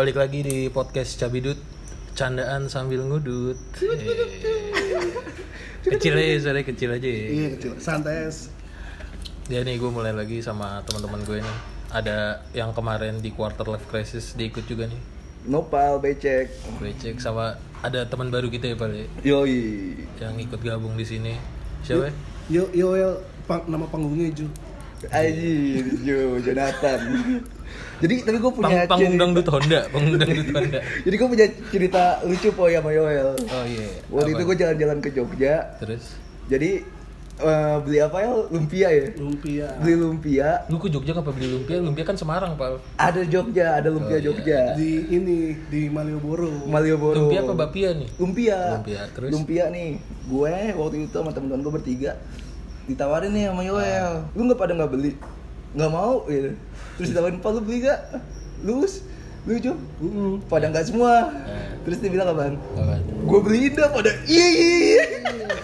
balik lagi di podcast Cabidut Candaan sambil ngudut Kecil aja, sorry kecil aja Iya kecil, santai. Ya nih gue mulai lagi sama teman-teman gue nih Ada yang kemarin di quarter life crisis dia ikut juga nih Nopal, becek. Gue cek sama ada teman baru kita ya Pal ya, Yoi. Yang ikut gabung di sini Siapa ya? Yo Yoel pang, nama panggungnya Ju. Aji, Jo, Jonathan. Jadi tapi gue Pang, punya panggung cerita- dangdut Honda Panggung dangdut Honda Jadi gue punya cerita lucu po sama Yoel. Oh iya Waktu Apa? itu gue jalan-jalan ke Jogja. Terus Jadi eh, beli apa ya? Lumpia ya. Lumpia. Beli lumpia. Lu ke Jogja ngapa beli lumpia? Lumpia kan Semarang Pal Ada Jogja, ada lumpia Oh, iya. Jogja. Di ini di Malioboro. Malioboro. Lumpia apa bapia nih? Lumpia. Lumpia, terus? Lumpia nih. Gue waktu itu sama teman-teman gue bertiga ditawarin nih sama Yoel. Lu nggak pada nggak beli? Nggak mau gitu. Terus ditawarin, "Pak lu beli gak?" Lus, lu cum. Mm-mm. Pada nggak semua. Eh. Terus dia bilang apaan? Gue beliin dah pada iya iya iya.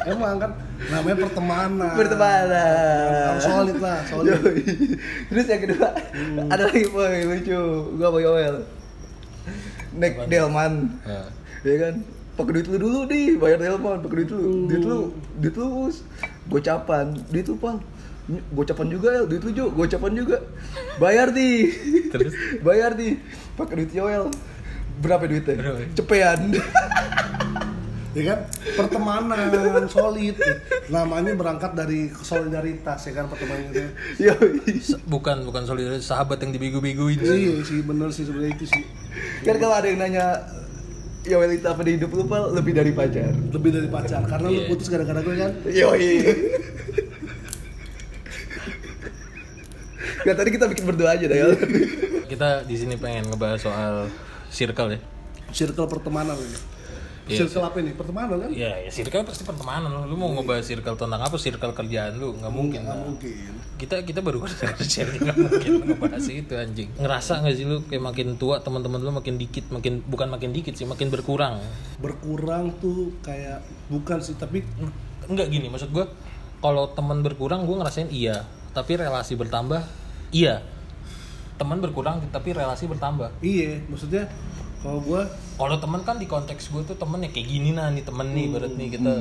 Emang kan namanya pertemanan. Bertemanan. Harus solid lah, solid. Yoi. Terus yang kedua ada lagi boy lucu. Gue Yoel. Naik Apaan? Delman. Nah. ya kan pakai duit lu dulu nih bayar telepon pakai duit lu duit lu duit lu us gocapan duit lu pal gocapan juga ya duit lu juga gocapan juga bayar di Terus? bayar di pakai duit Yoel berapa duitnya Berapa? cepean Ya kan pertemanan solid. Namanya berangkat dari solidaritas ya kan pertemanan itu. S- bukan bukan solidaritas sahabat yang dibego-begoin sih. Iya sih bener sih sebenarnya itu sih. kan kalau ada yang nanya Yoel itu apa di hidup lu pal lebih dari pacar Lebih dari pacar karena Iya. lu putus gara-gara gue kan. Yoi. Nah tadi kita bikin berdua aja dah ya. Kita di sini pengen ngebahas soal circle ya. Circle pertemanan ini. Iya, Circle apa ini? Pertemanan kan? Ya, ya circle pasti pertemanan lu. Lu mau ngebahas circle tentang apa? Circle kerjaan lu nggak mungkin. Nggak mungkin. Kita kita baru kerja kerja nggak mungkin ngebahas itu anjing. Ngerasa nggak sih lu kayak makin tua teman-teman lu makin dikit, makin bukan makin dikit sih, makin berkurang. Berkurang tuh kayak bukan sih tapi Enggak gini, maksud gua kalau teman berkurang gua ngerasain iya, tapi relasi bertambah iya. Teman berkurang tapi relasi bertambah. iya maksudnya kalau gue Kalau teman kan di konteks gue tuh temen ya kayak gini nah nih temen nih berat nih kita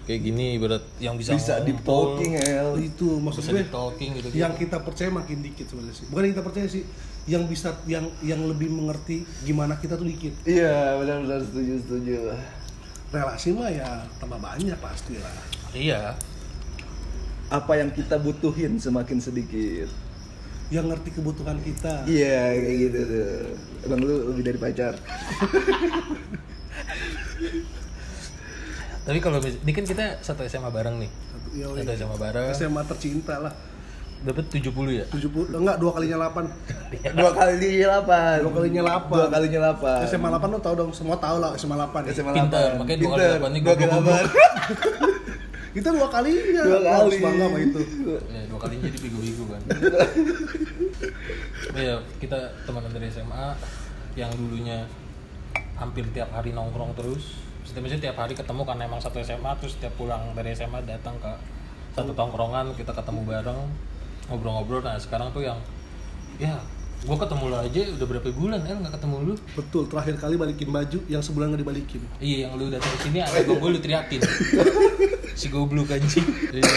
kayak gini berat yang bisa Bisa di talking El. itu maksud bisa gue di talking gitu, yang kita percaya makin dikit sebenarnya sih bukan yang kita percaya sih yang bisa yang yang lebih mengerti gimana kita tuh dikit Iya benar-benar setuju setuju. relasi mah ya tambah banyak pasti lah iya Apa yang kita butuhin semakin sedikit. Yang ngerti kebutuhan kita Iya kayak gitu tuh. Emang lu lebih dari pacar. tapi kalau ini kan kita satu SMA bareng nih ya, satu SMA bareng SMA tercinta lah dapat 70 ya 70 enggak dua kalinya 8 Dua kali delapan. Dua kalinya delapan. Dua kalinya delapan. SMA 8 lo tau dong semua tahu lah SMA 8 SMA Pinter, delapan. makanya dua kali Pinter. delapan nih Dua gua goblok. kita dua kalinya. Dua Gua harus kali. bangga sama itu. Ya, dua kali jadi bigo-bigo kan. Iya, kita teman dari SMA yang dulunya hampir tiap hari nongkrong terus. Setiap misalnya tiap hari ketemu karena emang satu SMA terus setiap pulang dari SMA datang ke satu tongkrongan kita ketemu bareng ngobrol-ngobrol. Nah sekarang tuh yang ya gua ketemu lo aja udah berapa bulan El nggak ketemu lu? Betul terakhir kali balikin baju yang sebulan nggak dibalikin. Iya yang lu datang ke sini ada gue lu teriakin. Si goblok anjing. Iya.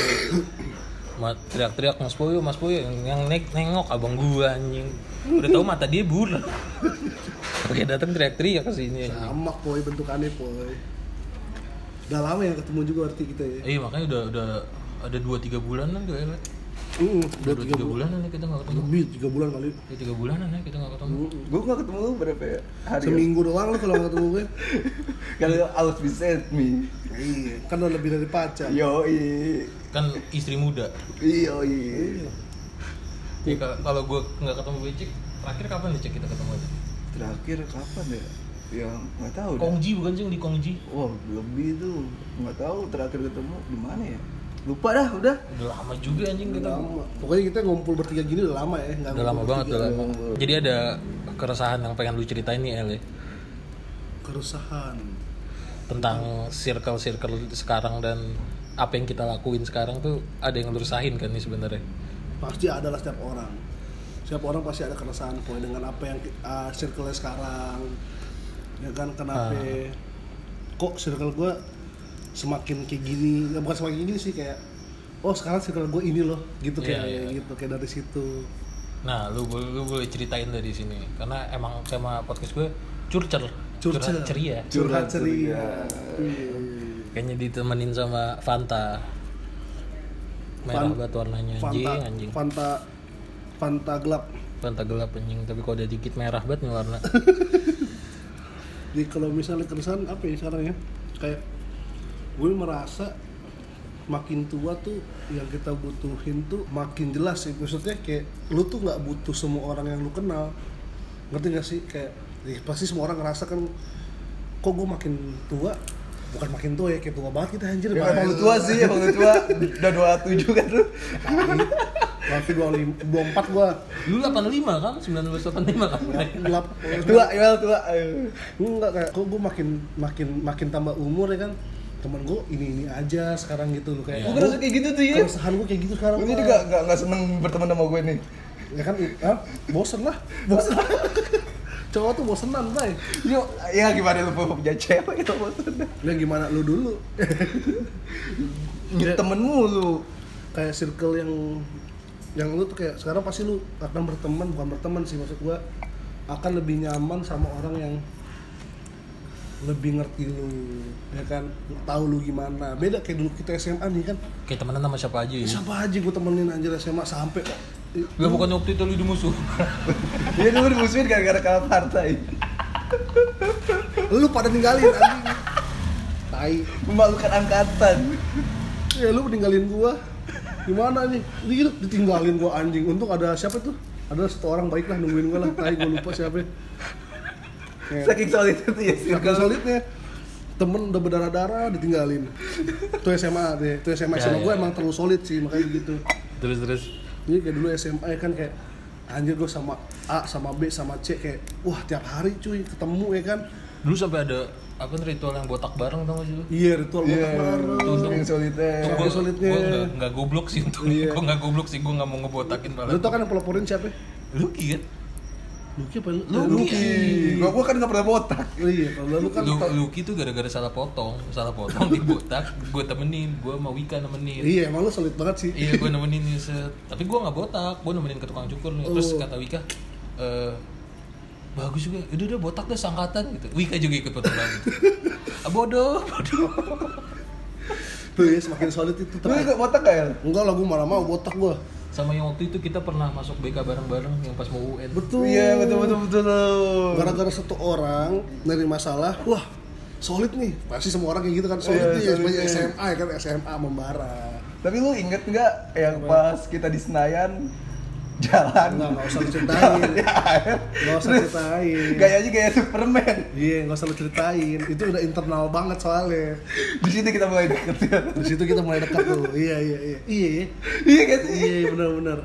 Teriak-teriak mas Poyo mas Poyo yang, yang nek nengok abang gua anjing. Udah tahu mata dia bulat. Oke datang teriak-teriak ke sini. Sama poy bentukannya poy udah lama ya ketemu juga berarti kita ya. Iya makanya udah udah ada dua tiga bulanan tuh ya. Mm, udah tiga bulanan ya kita nggak ketemu lebih tiga bulan kali ya tiga bulanan ya kita nggak ketemu Gue gak ketemu berapa ya? Hari ya? seminggu doang lu kalau nggak ketemu gue Kalau Alf beside me. iya kan udah lebih dari pacar Yo kan istri muda Iya iya. ya, ka- kalau gua nggak ketemu Becik terakhir kapan nih cek kita ketemu aja Terakhir kapan ya? Yang nggak tahu. deh. Kongji bukan sih di Kongji Wah lebih tuh nggak tahu terakhir ketemu di mana ya? Lupa dah udah. udah lama juga anjing kita lama pokoknya kita ngumpul bertiga gini udah lama ya nggak Udah lama banget, udah lama. Jadi ada keresahan yang pengen lu ceritain nih El ya keresahan tentang circle-circle sekarang dan apa yang kita lakuin sekarang tuh ada yang lu resahin kan nih sebenarnya. pasti ada lah setiap orang Setiap orang pasti ada keresahan poin dengan apa yang uh, circle sekarang. Ya kan kenapa Ah. kok circle gue semakin kayak gini, ya, bukan semakin gini sih kayak oh sekarang circle gue ini loh gitu Iya, kayak iya. gitu kayak dari situ. Nah, lu, boleh- lu boleh ceritain dari sini karena emang tema podcast gue curcer, Curcer. curhat ceria. Curhat ceria. ceria. Kayaknya ditemenin sama Fanta. Merah Fan- banget warnanya anjing, Fanta, anjing. Fanta, Fanta gelap. Fanta gelap anjing, tapi kalau udah dikit merah banget nih warna. Jadi kalau misalnya keresahan apa ya sekarang ya? Kayak gue merasa makin tua tuh yang kita butuhin tuh makin jelas sih maksudnya kayak lu tuh nggak butuh semua orang yang lu kenal ngerti gak sih kayak ya pasti semua orang ngerasa kan kok gue makin tua bukan makin tua ya kayak tua banget kita anjir Ya, emang lu tua sih, emang lu tua. Udah 27 kan lu. Tapi dua lima, dua empat gua Lu 85 kan? 1985 kan? gelap. Tua, ya tua. Enggak kayak kok gue makin makin makin tambah umur ya kan. Temen gue ini ini aja sekarang gitu loh kayak. Iya. Gue ngerasa kayak gitu tuh ya. Keresahan gue kayak gitu sekarang. Gue Pak. juga gak, gak seneng berteman sama gue nih. ya kan ah, bosen lah bosen cowok tuh bosenan bay Yuk, ya gimana lu punya cewek itu maksudnya? ya gimana lu dulu Nyet temenmu lu. kayak circle yang yang lu tuh kayak sekarang pasti lu akan berteman bukan berteman sih maksud gua akan lebih nyaman sama orang yang lebih ngerti lu ya kan? Tahu lu gimana. Beda kayak dulu kita SMA nih kan? Kayak temenan sama siapa aja ya? siapa aja gua temenin anjir SMA sampai Gak bukan waktu itu lu di musuh. Dia dulu dimusuhin gara-gara kalah partai. lu pada ninggalin anjing. Tai. Memalukan angkatan. ya lu ninggalin gua. Gimana nih? Ini gitu ditinggalin gua anjing. Untung ada siapa tuh? Ada satu orang baik lah nungguin gua lah. Tai gua lupa siapa ya. Saking solid itu ya Saking solidnya temen udah berdarah-darah ditinggalin itu SMA deh itu SMA Ya, SMA gue ya. emang terlalu solid sih makanya gitu Terus terus. jadi kayak dulu SMA kan kayak anjir gue sama A sama B sama C kayak wah tiap hari cuy ketemu ya kan Dulu sampai ada apa ritual yang botak bareng tau gak sih lu? iya ritual Iya, botak bareng saking solidnya. Tuh, gua, solidnya. gua nggak nggak goblok sih untuk Iya. gua nggak goblok sih gua nggak mau ngebotakin lu tau kan yang peloporin siapa Lucky kan Lucky apa lu? Lucky. Lucky. Gua gua kan gak pernah botak. Oh iya, kalau lu kan Lu, Lucky tuh gara-gara salah potong salah potong dibotak gue temenin gue sama Wika nemenin Iya, emang lu solid banget sih. iya gue nemenin nih set tapi gue nggak botak gue nemenin ke tukang cukur nih terus Oh. kata Wika eh bagus juga udah udah botak deh sangkatan gitu Wika juga ikut potong rambut ah, bodoh bodoh Tuh ya, semakin solid itu Lu juga botak gak ya? Enggak lah, gue malah mau botak gua. Sama yang waktu itu kita pernah masuk BK bareng-bareng yang pas mau UN Betul. Iya, betul betul betul. Gara-gara satu orang dari masalah, wah solid nih. Pasti semua orang kayak gitu kan solid nih, solid sebagai nih. SMA ya kan SMA membara. Tapi lu inget nggak yang pas kita di Senayan jalan? Enggak, enggak usah di air. Enggak usah Terus ceritain. Gayanya gaya Superman. Iya, enggak usah lu ceritain. Itu udah internal banget soalnya. Di situ kita mulai deket ya. Di situ kita mulai dekat tuh. Iya, iya, iya. Iya, iya. Iya kan? Iya benar-benar.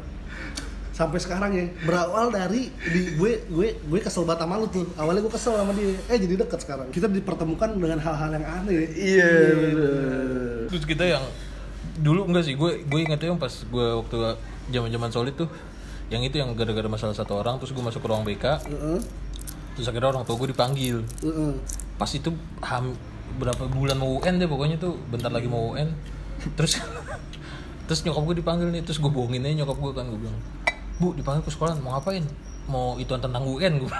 Sampai sekarang ya berawal dari di gue gue gue kesel banget sama lu tuh. Awalnya gue kesel sama dia. Eh jadi deket sekarang. Kita dipertemukan dengan hal-hal yang aneh. Iya bener. terus kita yang dulu enggak sih gue gue ingetnya yang pas gue waktu zaman zaman solid tuh yang itu yang gara-gara masalah satu orang terus gue masuk ke ruang BK Heeh. terus akhirnya orang tua gue dipanggil. Heeh. pas itu ham, berapa bulan mau UN deh pokoknya tuh bentar lagi mau UN terus terus nyokap gue dipanggil nih terus gue bohongin aja nyokap gue kan gue bilang bu dipanggil ke sekolah mau ngapain? Mau itu tentang UN gue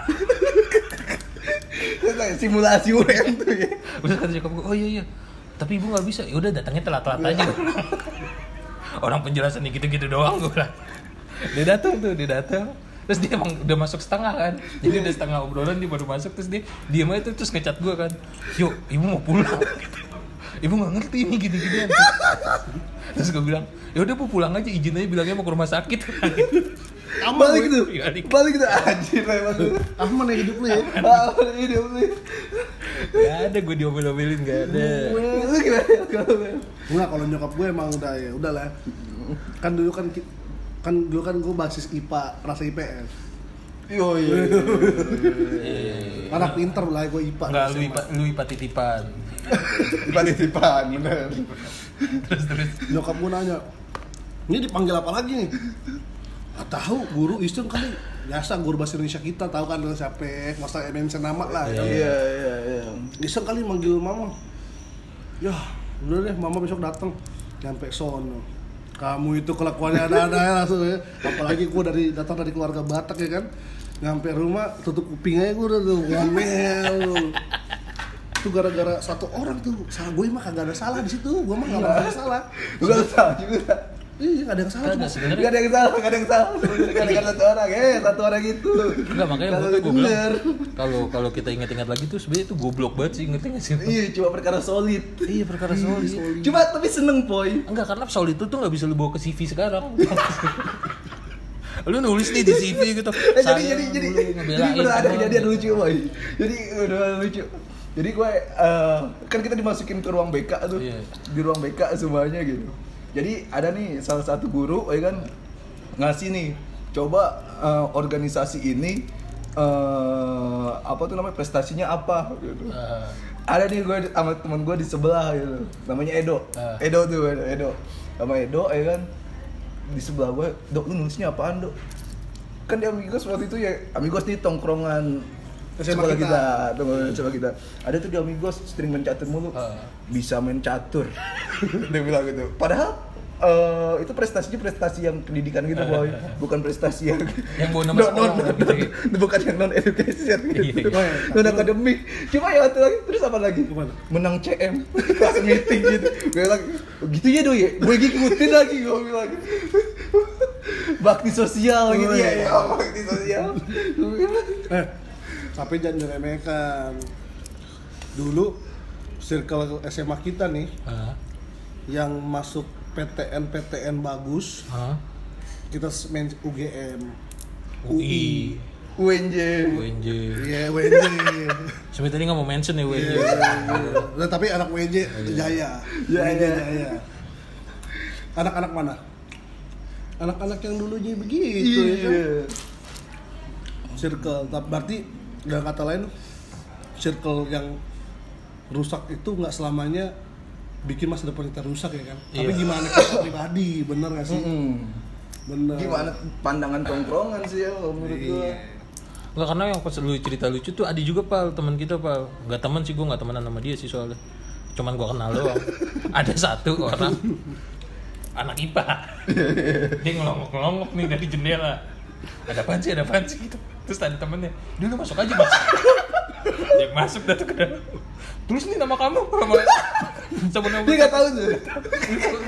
simulasi UN tuh ya. terus kata nyokap gue oh iya iya. Tapi ibu nggak bisa. Ya udah datangnya telat-telat aja. Orang penjelasan nih gitu-gitu doang gue bilang dia datang tuh dia datang terus dia emang udah masuk setengah kan jadi udah setengah obrolan dia baru masuk terus dia diam aja tuh terus ngecat gue kan yuk ibu mau pulang ibu nggak ngerti ini gini-ginian terus gue bilang ya udah bu pulang aja izin aja bilangnya mau ke rumah sakit Balik tuh. Balik. Balik tuh anjir emang. Aman ya hidup lu ya. Ah, ini lu. Gak ada gue diomel-omelin gak ada Lu gimana? Kalau- Enggak kalau nyokap gue emang udah ya udahlah. Kan dulu kan kan dulu kan gue basis IPA rasa IPS. Yo iya. Eh, Anak pinter lah gue IPA. Enggak, lu ipa, lu ipa titipan Titipan bener. Terus terus Nyokap gue nanya, ini dipanggil apa lagi nih? Nggak tahu guru iseng kali biasa guru bahasa Indonesia kita tahu kan siapa masa mention nama lah ya. Iya, iya, iya. Iseng kali manggil mama. Ya, udah deh mama besok datang. Nyampe sono. Kamu itu kelakuannya ada-ada ya langsung ya. Apalagi gua dari datang dari keluarga Batak ya kan. Nyampe rumah tutup kupingnya gua udah tuh ngomel. Itu gara-gara satu orang tuh. Salah gue mah kagak ada salah di situ. Gua mah enggak ada salah. Bukan salah juga. Iya, nggak ada yang salah. Gak ada yang salah, gak ada yang salah. Gak ada satu orang, eh satu orang itu. Enggak makanya Kalau gue bilang kalau kalau kita ingat-ingat lagi tuh sebenarnya itu goblok banget sih ngerti nggak sih? Iya, cuma perkara solid. Iya perkara solid. Cuma tapi seneng, Poy. Enggak karena solid itu tuh nggak bisa lu bawa ke CV sekarang. lu nulis nih di CV gitu. Eh, jadi jadi jadi jadi pernah ada kejadian lucu boy jadi udah lucu jadi gue eh, kan kita dimasukin ke ruang BK tuh Iya. di ruang BK semuanya gitu jadi ada nih salah satu guru ya kan ngasih nih coba eh, organisasi ini eh, apa tuh namanya prestasinya apa? Gitu. Ah, ada nih gue sama teman gue di sebelah gitu. Namanya Edo. Ah. Edo tuh Edo, Edo. Sama Edo ya kan di sebelah gue dok lu nulisnya apaan dok? Kan di Amigos waktu itu ya Amigos nih tongkrongan SMA sekolah kita. kita, tongkrongan sekolah kita. Ada tuh di Amigos sering main catur mulu. Bisa main catur. Dia bilang gitu. Padahal eh, itu prestasinya prestasi yang pendidikan gitu boy. Bukan prestasi yang Yang bawa nama non, sekolah non, gitu non, bukan yang non education Iya, gitu. Iya. non akademik cuma ya waktu lagi. Terus apa lagi? Menang CM kelas meeting gitu. Gue bilang gitu ya do ya gue ngikutin lagi gue bilang. Bakti sosial gitu ya. Iya. ya bakti sosial. Eh, tapi jangan diremehkan. Dulu circle SMA kita nih ah, yang masuk PTN PTN bagus, ah. kita main UGM. UI, UNJ UNJ. Iya, WNJ. Sebenarnya tadi nggak mau mention ya UNJ. Iya, Nah, tapi anak WNJ Jaya. Jaya. WNJ Jaya. Anak-anak mana? Anak-anak yang dulunya begitu ya kan? iya circle tapi berarti dengan kata lain circle yang rusak itu nggak selamanya bikin masa depan kita rusak ya kan? Tapi Iya. gimana kita pribadi bener nggak sih? Mm-mm. bener. Gimana pandangan tongkrongan sih ya kalau menurut gue Iya. Enggak karena yang pas lu cerita lucu tuh ada juga pal teman kita pal. Nggak teman sih gue nggak temenan sama dia sih soalnya. Cuman gua kenal doang. Ada satu orang. Anak IPA dia ngelongok ngelongok nih dari jendela ada apaan sih ada apaan sih gitu. Terus ada temennya dia udah masuk aja mas. Dia masuk dah tuh ke dalam. Terus nih nama kamu. Sama sama nama dia nggak tahu tuh.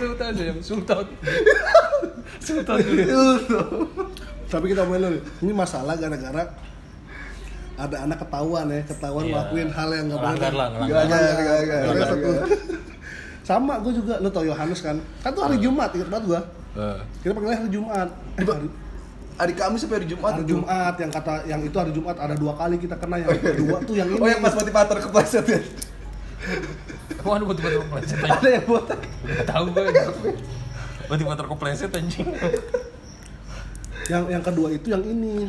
Lu tahu aja Sultan. Sultan tapi kita main ini masalah gara-gara ada anak ketahuan ya ketahuan Iya. ngelakuin hal yang nggak boleh. Nggak nggak satu sama gue juga lo tau Yohanes kan? Kan tuh hari Jumat ingat banget gue Eh, kita panggilnya hari Jumat. Eh, hari, hari Kamis sampai hari Jumat hari. Jumat yang kata yang itu hari Jumat ada dua kali kita kena yang kedua tuh yang ini oh yang pas motivator kepleset ya ada motivator kepleset ada yang botak Gak tau gue. Motivator kepleset anjing. yang yang kedua itu yang ini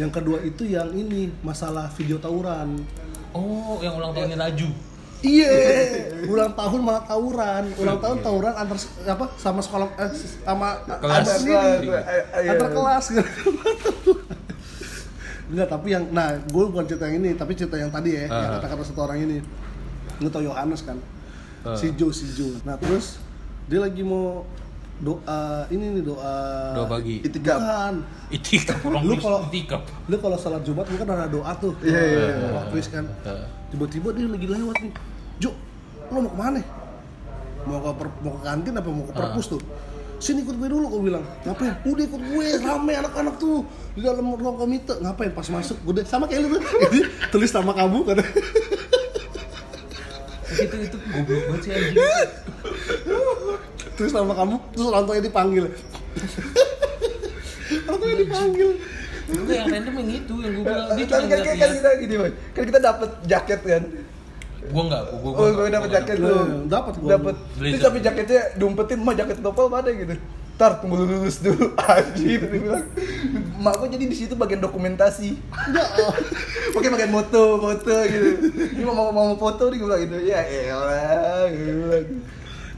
yang kedua itu yang ini masalah video tawuran Oh, yang ulang tahunnya Laju. Iya. Ulang tahun malah tawuran. Ulang tahun tawuran antar apa sama sekolah eh, sama Kelas. Kelas, eh, eh, antar iya. kelas. Enggak tapi yang nah gue bukan cerita yang ini tapi cerita yang tadi ya yang Ah. kata-kata satu orang ini. Lu tau Yohanes kan? Ah. si Jo si Jo. Nah terus dia lagi mau doa ini nih doa Doa pagi. itikaf. Bukan Itikaf Lu kalau- itikaf. lu kalau salat Jumat lu kan ada doa tuh. Iya, iya, iya. kan. Eh, tiba-tiba dia lagi lewat nih Lu mau ke mana? Mau ke per- mau ke kantin apa mau ke perpus tuh? Sini ikut gue dulu gue bilang. Ngapain? Udah ikut gue rame anak-anak tuh. Di dalam ruang komite. Ngapain? Pas masuk gue udah sama kayak lu tuh. Jadi, tulis nama kamu kan itu itu goblok banget sih anjing. tulis nama kamu terus orang tuanya dipanggil. Orang tuanya dipanggil. Enggak yang random yang itu yang gue bilang. Dia cuma kan, kan, kan, kan ngeliat kita gini boy. Kan kita dapat jaket kan Gue enggak, gue oh gue dapat jaket tuh dapat gua. dapat terus jaket. tapi jaketnya diumpetin mah jaket topel mana gitu Tar, tunggu lu lulus dulu anjir dia bilang mak gue jadi di situ bagian dokumentasi ya Oke bagian moto, foto gitu. Ini mau mau, mau foto nih gue bilang gitu. Ya elah.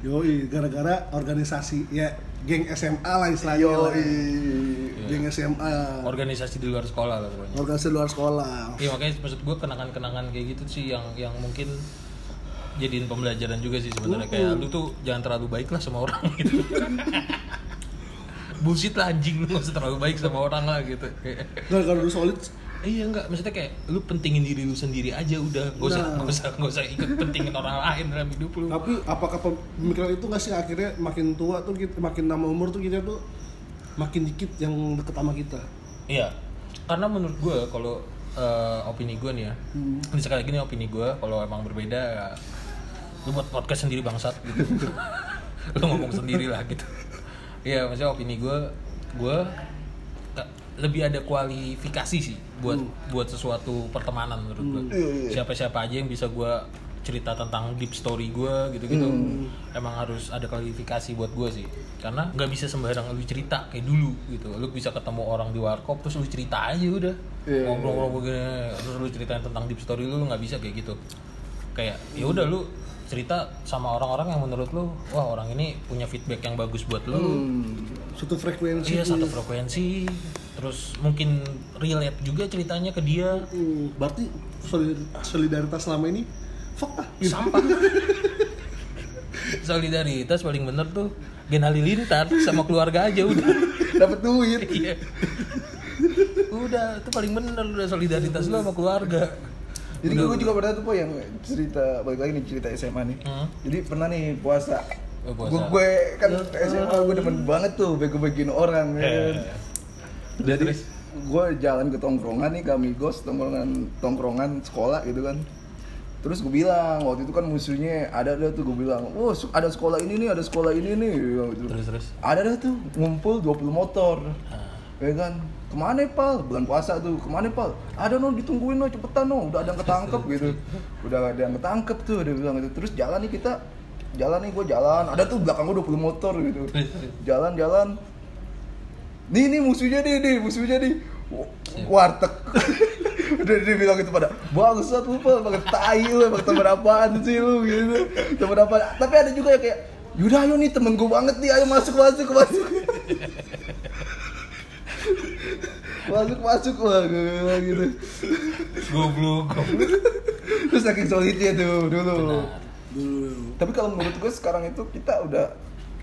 Yoi, gara-gara organisasi ya geng SMA lah istilahnya. lah. Yoi. Geng SMA. organisasi di luar sekolah lah pokoknya Organisasi luar sekolah. Iya makanya maksud gue kenangan-kenangan kayak gitu sih yang yang mungkin jadiin pembelajaran juga sih sebenarnya kayak lu tuh jangan terlalu baik lah sama orang gitu. Bullshit lah anjing lu gak usah terlalu baik sama orang lah gitu. Nah, kalau lu solid iya enggak maksudnya kayak lu pentingin diri lu sendiri aja udah gak usah Nah. gak usah gak usah ikut pentingin orang lain dalam hidup lu. Tapi apakah pemikiran itu nggak sih akhirnya makin tua tuh kita, makin nama umur tuh kita tuh makin dikit yang deket sama kita. Iya. Karena menurut gue kalau eh, opini gue nih ya, Hmm. ini sekali lagi nih opini gue kalau emang berbeda ya, lu buat podcast sendiri bangsat gitu. lu ngomong sendiri lah gitu. Iya, maksudnya opini gue, gue lebih ada kualifikasi sih buat buat sesuatu pertemanan menurut gue. Iya, iya. Siapa-siapa aja yang bisa gue cerita tentang deep story gue gitu-gitu emang harus ada kualifikasi buat gue sih. Karena nggak bisa sembarang lu cerita kayak dulu gitu. Lu bisa ketemu orang di warkop terus lu cerita aja udah. Iya, ngobrol-ngobrol begini terus lu ceritain tentang deep story lu lu nggak bisa kayak gitu. Kayak ya udah lu cerita sama orang-orang yang menurut lu wah orang ini punya feedback yang bagus buat lu. Hmm. Suatu frekuensi. iya satu frekuensi terus mungkin relate juga ceritanya ke dia Hmm, berarti solid- solidaritas selama ini fuck ah. sampah solidaritas paling bener tuh Gen Halilintar sama keluarga aja udah Dapat duit. iya udah itu paling bener udah solidaritas lu sama keluarga Jadi Udah, gue juga pernah tuh po yang cerita balik lagi nih cerita SMA nih. Hmm. Jadi pernah nih puasa. Oh, puasa. Gue gue kan SMA gue demen banget tuh bego-begoin orang ya. Terus? gue jalan ke tongkrongan nih kami gos tongkrongan tongkrongan sekolah gitu kan. Terus gue bilang waktu itu kan musuhnya ada ada tuh gue bilang oh ada sekolah ini nih ada sekolah ini nih. Gitu. terus terus? Ada dah tuh ngumpul 20 motor. Ah. ya kan? Ke mana pal? Bulan puasa tuh ke mana pal? Ada no ditungguin no cepetan no udah ada yang ketangkep gitu. udah ada yang ketangkep tuh dia bilang gitu. Terus jalan nih kita jalan nih gue jalan. Ada tuh belakang gue 20 motor gitu. Terus, terus. Nih nih musuhnya nih nih musuhnya nih. Warteg. Udah dia bilang gitu pada bangsat lu pak pakai tai lu pakai temen apaan sih lu? Gitu. Temen apa? Tapi ada juga yang kayak yaudah ayo nih temen gue banget nih ayo masuk masuk masuk. Masuk masuk wah gue gitu. Goblok. Goblok terus saking solidnya tuh dulu. Benar. Dulu. tapi kalau menurut gue sekarang itu kita udah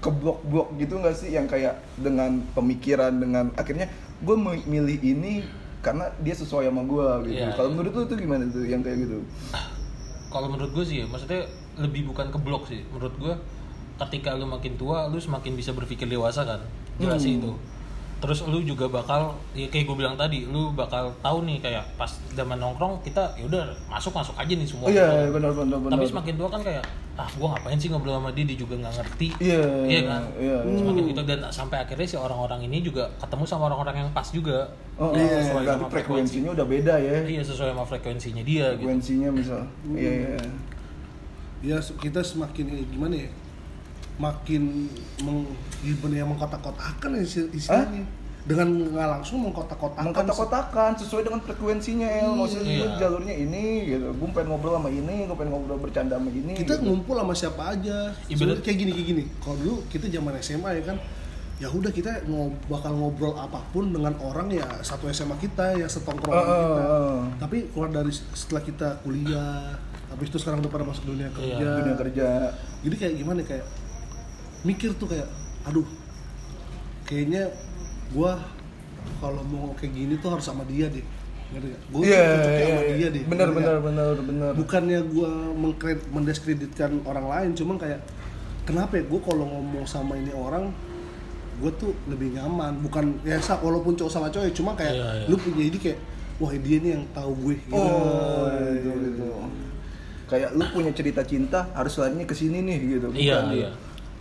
ke blok-blok gitu nggak sih yang kayak dengan pemikiran dengan akhirnya gue milih ini karena dia sesuai sama gue gitu. Iya, kalau iya. menurut lu tuh gimana tuh yang kayak gitu? kalau menurut gue sih maksudnya lebih bukan ke blok sih menurut gue ketika lu makin tua lu semakin bisa berpikir dewasa kan jelas sih Hmm. itu terus lu juga bakal ya kayak gue bilang tadi lu bakal tahu nih kayak pas zaman nongkrong kita ya udah masuk masuk aja nih semua Oh iya, gitu. benar benar benar. tapi semakin tua kan kayak ah gue ngapain sih ngobrol sama dia dia juga nggak ngerti Iya, iya kan iya, iya. semakin gitu dan sampai akhirnya si orang-orang ini juga ketemu sama orang-orang yang pas juga Oh, Yang iya, sesuai berarti sama frekuensinya udah beda ya. iya sesuai sama frekuensinya dia gitu Frekuensinya misal. Iya, iya. ya se- kita semakin eh, gimana ya makin meng ya mengkotak-kotakan ya isi- istilahnya dengan nggak langsung mengkotak-kotakan Mengkotak-kotakan sesuai dengan frekuensinya El. Maksudnya Iya. jalurnya ini gitu. Gue pengen ngobrol sama ini, gue pengen ngobrol bercanda sama ini. kita gitu. ngumpul sama siapa aja Ibarat- Sebenarnya kayak gini kayak gini kalau dulu kita zaman SMA ya kan ya udah kita ngob bakal ngobrol apa pun dengan orang ya satu SMA kita ya setongkrongan ah, kita tapi keluar dari setelah kita kuliah habis itu sekarang udah pada masuk dunia kerja Iya, dunia kerja. jadi kayak gimana kayak mikir tuh kayak aduh kayaknya gua kalau mau kayak gini tuh harus sama dia deh ngerti gak? Gue Iya, cocoknya iya. sama dia deh benar gak? benar benar. bukannya gua mengkred- mendiskreditkan orang lain cuman kayak kenapa ya gue kalau ngomong sama ini orang gue tuh lebih nyaman bukan ya walaupun cowok sama cowok ya, cuma kayak Iya, iya. lu punya jadi kayak wah dia nih yang tahu gue gitu. Oh, Iya, gitu, iya, gitu. iya. Kayak lu punya cerita cinta harus larinya ke sini nih gitu. Iya, bukan? iya.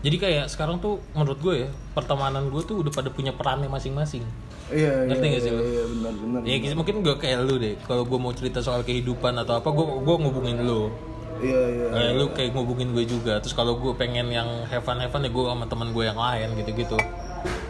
Jadi kayak sekarang tuh menurut gue ya, pertemanan gue tuh udah pada punya perannya masing-masing. Iya, Ngerti iya, nggak sih lu? Iya, benar benar. Ya gitu, mungkin gue kayak lu deh. Kalau gue mau cerita soal kehidupan atau apa, gue gue ngubungin lu. Iya, iya. Kayak lu kayak ngubungin gue juga. Terus kalau gue pengen yang have fun have fun ya gue sama teman gue yang lain gitu-gitu.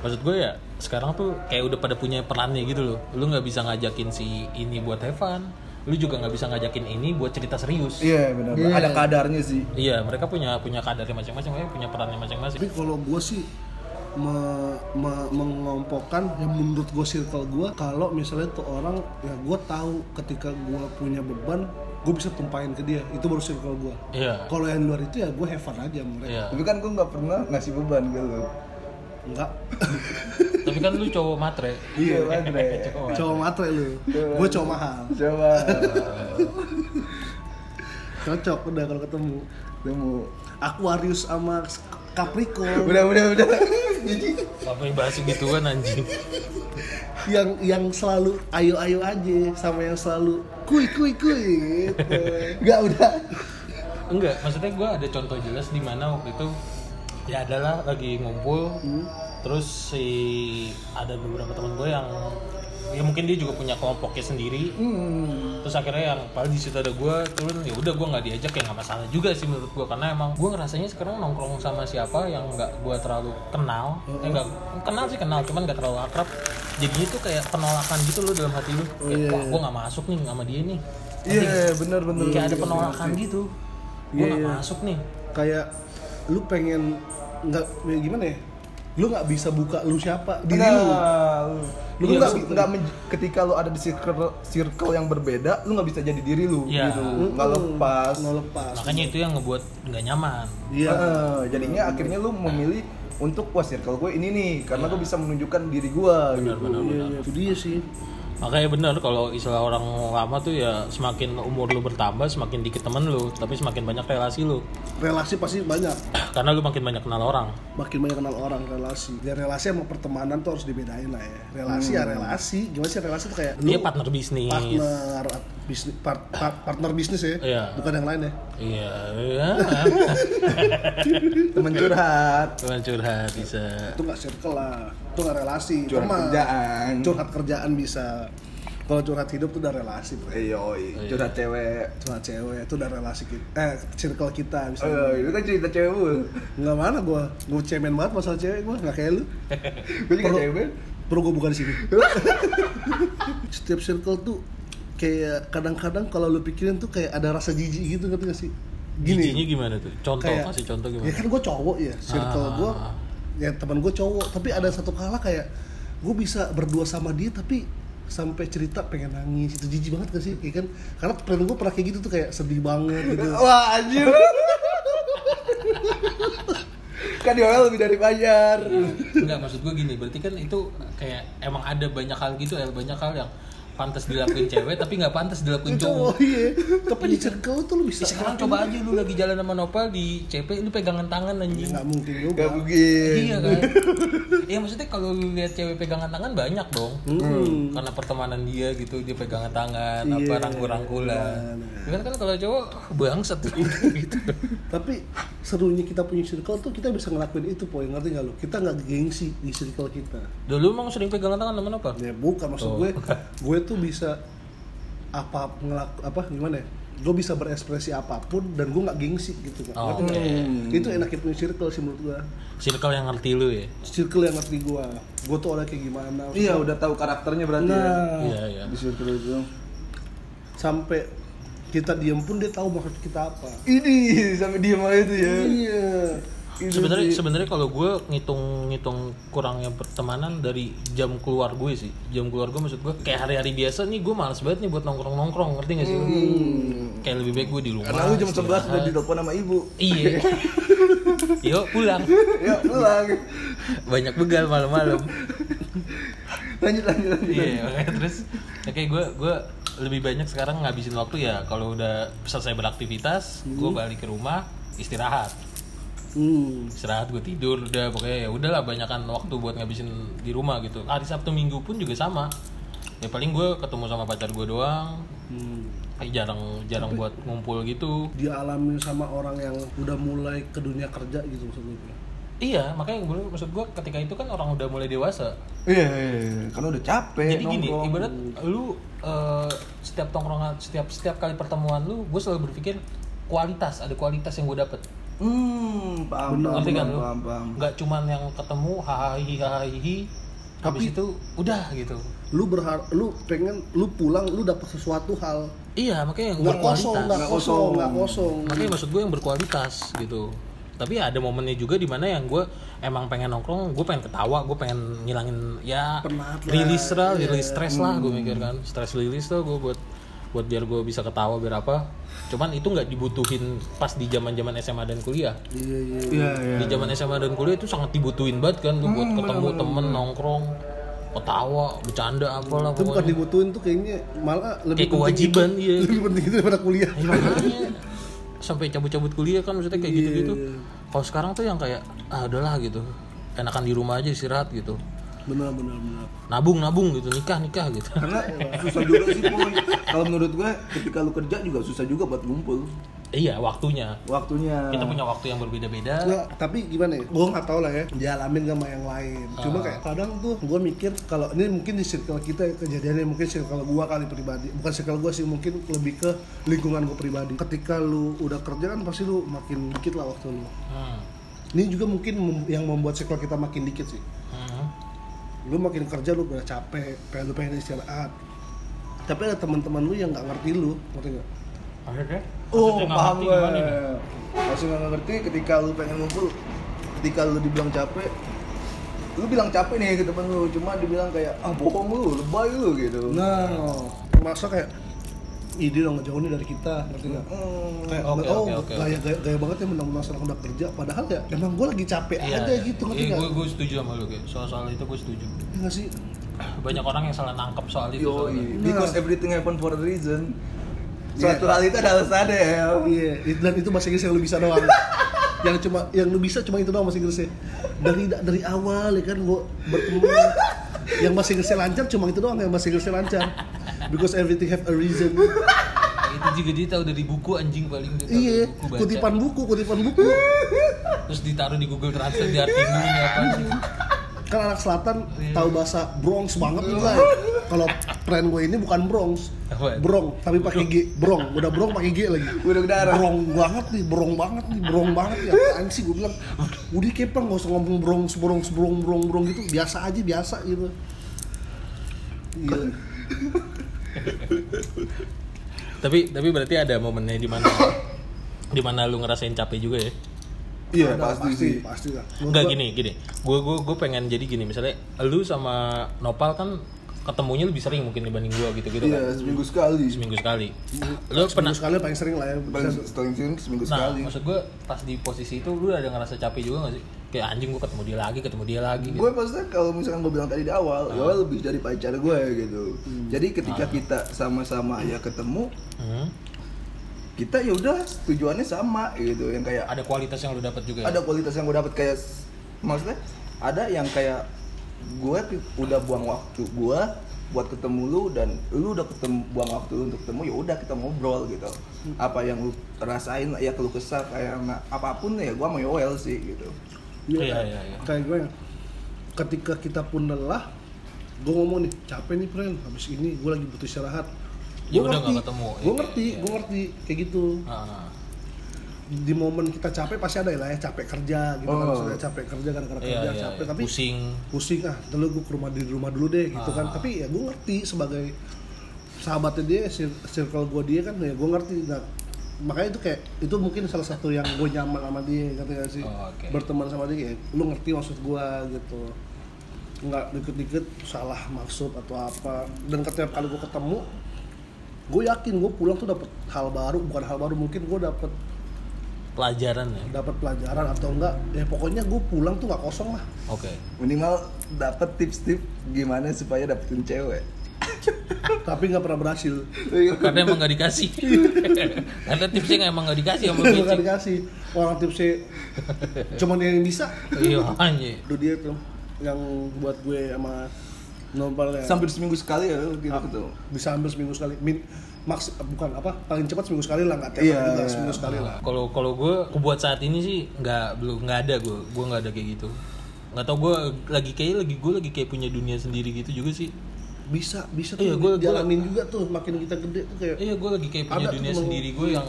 Maksud gue ya sekarang tuh kayak udah pada punya perannya gitu loh. Lu nggak bisa ngajakin si ini buat have fun. Lu juga nggak bisa ngajakin ini buat cerita serius Iya benar. Iya. Ada kadarnya sih. iya mereka punya punya kadarnya masing-masing mereka punya perannya masing-masing tapi kalau gue sih me- me- mengelompokkan yang menurut gue circle gue kalau misalnya tuh orang ya gue tahu ketika gue punya beban gue bisa tumpahin ke dia itu baru circle gue iya kalau yang luar itu ya gue have fun aja sama mereka iya Tapi kan gue nggak pernah ngasih beban lu. Enggak tapi kan lu cowok matre Iya, Andre. Cowok cowok matre lu gue cowok mahal Coba. cocok udah kalau ketemu Temu. Aquarius sama Capricorn Udah, udah, udah. apa yang bahas gituan anjing yang yang selalu ayo ayo aja sama yang selalu kuy kuy kuy gitu. Enggak, udah. enggak maksudnya gue ada contoh jelas di mana waktu itu ya adalah lagi ngumpul. Terus si ada beberapa teman gue yang ya mungkin dia juga punya kelompoknya sendiri. Hmm. terus akhirnya yang paling di situ ada gue turun ya udah gue nggak diajak ya nggak masalah juga sih menurut gue karena emang gue ngerasanya sekarang nongkrong sama siapa yang nggak gue terlalu kenal. Eh nggak kenal sih kenal cuman nggak terlalu akrab. Jadi itu kayak penolakan gitu loh dalam hati lu. Kayak, wah gue nggak masuk nih sama dia nih. Iya, benar benar. kayak ada penolakan gitu. Gue Iya, nggak iya. masuk nih. Kayak lu pengen nggak ya gimana ya? Lu nggak bisa buka lu siapa? Diri lu Nah, lu. Lu nggak nggak- nggak men- ketika lu ada di circle circle yang berbeda, lu nggak bisa jadi diri lu Iya. gitu. Nggak lepas. nggak lepas. Makanya itu yang ngebuat nggak nyaman. Iya. Heeh, jadinya akhirnya lu memilih untuk wah circle gue ini nih karena gue bisa menunjukkan diri gue gitu. benar iya iya itu dia sih makanya benar kalau istilah orang lama tuh ya semakin umur lu bertambah semakin dikit temen lu tapi semakin banyak relasi lu. Relasi pasti banyak. Karena lu makin banyak kenal orang. Makin banyak kenal orang relasi. Ya relasi sama pertemanan tuh harus dibedain lah ya. Relasi ya relasi. Gimana sih relasi tuh kayak dia partner bisnis. partner bisnis part- part- partner bisnis ya Iya. bukan yang lain ya iya iya Temen curhat, Teman curhat bisa itu nggak circle lah itu nggak relasi curhat Teman. kerjaan. curhat kerjaan bisa kalau curhat hidup tuh udah relasi bro. Eh, yoi, curhat cewek. curhat cewek itu udah relasi kita eh circle kita bisa Oh, itu kan cerita cewek lu. nggak mana gua gua cemen banget masalah cewek gua nggak kayak lu Gue juga Perlu- cewek. perlu gua buka di sini setiap circle tuh kayak kadang-kadang kalau lu pikirin tuh kayak ada rasa jijik gitu ngerti gak sih? Gini. Gimana tuh? Contoh kayak kasih contoh gimana? ya kan gue cowok ya circle Ah. gue ya teman gue cowok. Tapi ada satu kala kayak gue bisa berdua sama dia tapi sampai cerita pengen nangis. Itu jijik banget gak sih? Ya kan? Karena friend gue pernah kayak gitu tuh kayak sedih banget gitu. Wah, anjir. kan dia lebih dari bayar. Enggak maksud gue gini. Berarti kan itu kayak emang ada banyak hal gitu ya. Banyak hal yang pantas dilakuin cewek tapi nggak pantas dilakuin cowok cowok iya tapi di circle tuh lu bisa Ya, sekarang coba aja lu lagi jalan sama Nopal di CP lu pegangan tangan anjing nggak mungkin juga Gak mungkin. Iya kan? Iya maksudnya kalau lu lihat cewek pegangan tangan banyak dong. Hmm. Karena pertemanan dia gitu, dia pegangan tangan, Iya, apa rangkul-rangkulan. nah, Kan kan kalau cowok bangsat gitu. tapi serunya kita punya circle tuh kita bisa ngelakuin itu poin ngerti nggak lu kita nggak gengsi di circle kita Dulu emang sering pegangan tangan temen apa? ya bukan maksud Oh. gue gue tuh bisa apa ngelak apa gimana ya gue bisa berekspresi apa pun dan gue nggak gengsi gitu kan Oh, nggak? oke. itu enaknya punya circle sih menurut gue Circle yang ngerti lu ya. circle yang ngerti gue gue tuh orangnya kayak gimana Iya, udah tahu karakternya berarti ya. nah Iya, iya. Di circle itu. sampai kita diem pun dia tahu maksud kita apa Ini sampai diem aja itu ya. iya Sebenarnya sih. sebenarnya kalau gue ngitung ngitung kurangnya pertemanan dari jam keluar gue sih. Jam keluar gue maksud gue kayak hari-hari biasa nih gue males banget nih buat nongkrong-nongkrong, ngerti gak sih? lu? Kayak lebih baik gue di rumah. Karena lu jam 11 udah ditelepon sama ibu. Iya. Yuk pulang. Ya, pulang. Banyak begal malam-malam. lanjut lanjut lanjut. Iya, makanya terus ya kayak gue gue lebih banyak sekarang ngabisin waktu ya kalau udah selesai beraktivitas, gue balik ke rumah istirahat. Hmm. Istirahat gue tidur udah pokoknya ya udahlah banyakan waktu buat ngabisin di rumah gitu. Hari Sabtu Minggu pun juga sama. Ya paling gue ketemu sama pacar gue doang. Hmm. Kayak jarang jarang buat ngumpul gitu. dialami sama orang yang udah mulai ke dunia kerja gitu maksud gue Iya, makanya gue maksud gue ketika itu kan orang udah mulai dewasa. Iya, iya, iya. karena udah capek. Jadi gini, nongkrong. ibarat lu eh, setiap tongkrongan, setiap setiap kali pertemuan lu, gue selalu berpikir kualitas, ada kualitas yang gue dapet. Hmm, paham, Bener. paham, kan paham, paham, paham. Nggak cuman yang ketemu hahaha hahaha, habis Tapi- itu udah gitu. lu berharap lu pengen lu pulang lu dapat sesuatu hal iya makanya yang kosong berkualitas nggak kosong nggak kosong makanya maksud gue yang berkualitas gitu tapi ya ada momennya juga di mana yang gue emang pengen nongkrong gue pengen ketawa gue pengen ngilangin ya Penat rilis lah iya. rilis stres lah gue mikir kan stres rilis tuh gue buat buat biar gue bisa ketawa biar apa cuman itu nggak dibutuhin pas di zaman zaman SMA dan kuliah iya iya Iya, iya. di zaman SMA dan kuliah itu sangat dibutuhin banget kan lu buat ketemu temen nongkrong ketawa bercanda apalah itu bukan dibutuhin tuh kayaknya malah lebih Kayak kewajiban, itu, iya. lebih penting itu daripada kuliah Ya, sampai cabut-cabut kuliah kan maksudnya kayak gitu-gitu. Iya. Kalau sekarang tuh yang kayak ah udahlah gitu. Enakan di rumah aja istirahat gitu. Benar benar benar Nabung nabung gitu, nikah nikah gitu. Karena susah juga sih boy. Kalau menurut gue ketika lu kerja juga susah juga buat ngumpul. iya, waktunya. Waktunya. Kita punya waktu yang berbeda-beda. Nggak, tapi gimana ya? Gue nggak tahu lah ya. Dialamin sama yang lain. Cuma Ah. kayak kadang tuh gue mikir kalau ini mungkin di circle kita kejadiannya mungkin circle gue kali pribadi. Bukan circle gue sih, mungkin lebih ke lingkungan gue pribadi. Ketika lu udah kerja kan pasti lu makin dikit lah waktu lu. Hmm. Ini juga mungkin yang membuat circle kita makin dikit sih. Lu makin kerja lu udah capek, pengen lu pengen istirahat. Tapi ada teman-teman lu yang nggak ngerti lu, ngerti nggak? Akhirnya? Oh, paham gue. Masih nggak ngerti ketika lu pengen ngumpul, ketika lu dibilang capek, lu bilang capek nih ke temen lu, cuma dibilang kayak ah bohong lu, lebay lu gitu. Nah, masa kayak ide dong ngejauh nih dari kita, ngerti nggak? Hmm. kayak Oke, oh oke, oke, gaya, gaya gaya banget ya menang-menang sekarang udah kerja padahal ya emang gue lagi capek Iya, aja iya. gitu ngerti Iya, nggak gue gue setuju sama lu kayak soal-soal itu gue setuju. Iya nggak sih Banyak orang yang salah nangkep soal itu. soalnya. Yoi, because everything happen for a reason. Suatu hal itu ada alasannya ya. iya it- dan itu bahasa Inggris yang lu bisa doang yang cuma yang lu bisa cuma itu doang bahasa Inggrisnya dari dari awal ya kan gue bertemu yang bahasa Inggrisnya lancar cuma itu doang yang bahasa Inggrisnya lancar because everything have a reason. Itu juga dia tahu dari buku anjing paling dia tahu. Iya buku baca. kutipan buku kutipan buku. Terus ditaruh di Google Translate diartiin ini apa. Sih kan anak selatan Iya. tahu bahasa Bronx banget nih lah kalau friend gue ini bukan Bronx. Apa? Brong tapi pakai G. Brong. Udah Brong pakai G lagi. Buduk darah. Brong banget nih Brong banget nih Brong banget ya apaan sih gue bilang? Udah kepang gak usah ngomong Bronx Bronx Brong Brong Brong gitu. Biasa aja biasa gitu. Iya tapi tapi berarti ada momennya di mana di mana lu ngerasain capek juga ya? Iya, Ada, pasti sih. pasti lah. Enggak gini gini. Gue gue gue pengen jadi gini. Misalnya lu sama Nopal kan ketemunya lebih sering mungkin dibanding gue gitu gitu Iya, kan? seminggu sekali. seminggu sekali. Lu pernah Seminggu sekali paling sering lah ya. Paling paling sering seminggu nah sekali. maksud gue pas di posisi itu lu ada ngerasa capek juga gak sih kayak anjing gue ketemu dia lagi ketemu dia lagi gitu. Gue pasti kalau misalkan gue bilang tadi di awal, Ah. ya lebih dari pacar gue gitu. Jadi ketika kita sama-sama ya ketemu, Hmm. kita ya udah tujuannya sama gitu. Yang kayak ada kualitas yang lu dapat juga ya? ada kualitas yang gue dapat kayak maksudnya ada yang kayak gue udah buang waktu gue buat ketemu lu dan lu udah ketemu buang waktu lu untuk ketemu ya udah kita ngobrol gitu apa yang lu rasain ya keluh kesah kayak apa pun ya gue mau Yoel sih gitu Iya, iya, iya. kayak gue ketika kita pun lelah gue ngomong nih capek nih friend habis ini gue lagi butuh istirahat Ya Gua udah ngerti. nggak ketemu. gue Iya, ngerti iya. gue ngerti kayak gitu Ah, di momen kita capek pasti ada lah ya capek kerja gitu kan Oh. maksudnya capek kerja gara-gara iya, kerja iya, capek iya. tapi pusing pusing ah dulu gue ke rumah di rumah dulu deh gitu kan Ah. tapi ya gue ngerti sebagai sahabatnya dia cir- circle gue dia kan ya gue ngerti nah, makanya itu kayak itu mungkin salah satu yang gue nyaman sama dia ngerti gak sih? Oh, oke. berteman sama dia ya, lu ngerti maksud gue gitu. Nggak dikit-dikit salah maksud atau apa. Dan setiap kali gue ketemu gue yakin gue pulang tuh dapet hal baru bukan hal baru mungkin gue dapet pelajaran ya? Dapat pelajaran atau enggak ya pokoknya gue pulang tuh nggak kosong lah. Oke. Minimal dapat tips-tips gimana supaya dapetin cewek tapi nggak pernah berhasil. Karena emang gak dikasih. Karena tipsnya emang gak dikasih sama bukan Beci dikasih. Orang tipsnya cuman dia yang bisa. Iya anjir itu dia tuh yang buat gue sama nopal ya. Sampai seminggu sekali ya gitu Ah, gitu. bisa ambil seminggu sekali. Min maks bukan apa paling cepat seminggu sekali lah nggak tiap Iya, hari juga iya. seminggu sekali lah. Kalau kalau gue buat saat ini sih nggak belum nggak ada gue. Gue nggak ada kayak gitu. Nggak tau gue lagi kayak lagi gue lagi kayak punya dunia sendiri gitu juga sih bisa bisa tuh Iya, gua- gua- jalanin juga tuh makin kita gede tuh kayak iya gue lagi kayak punya dunia sendiri gue yang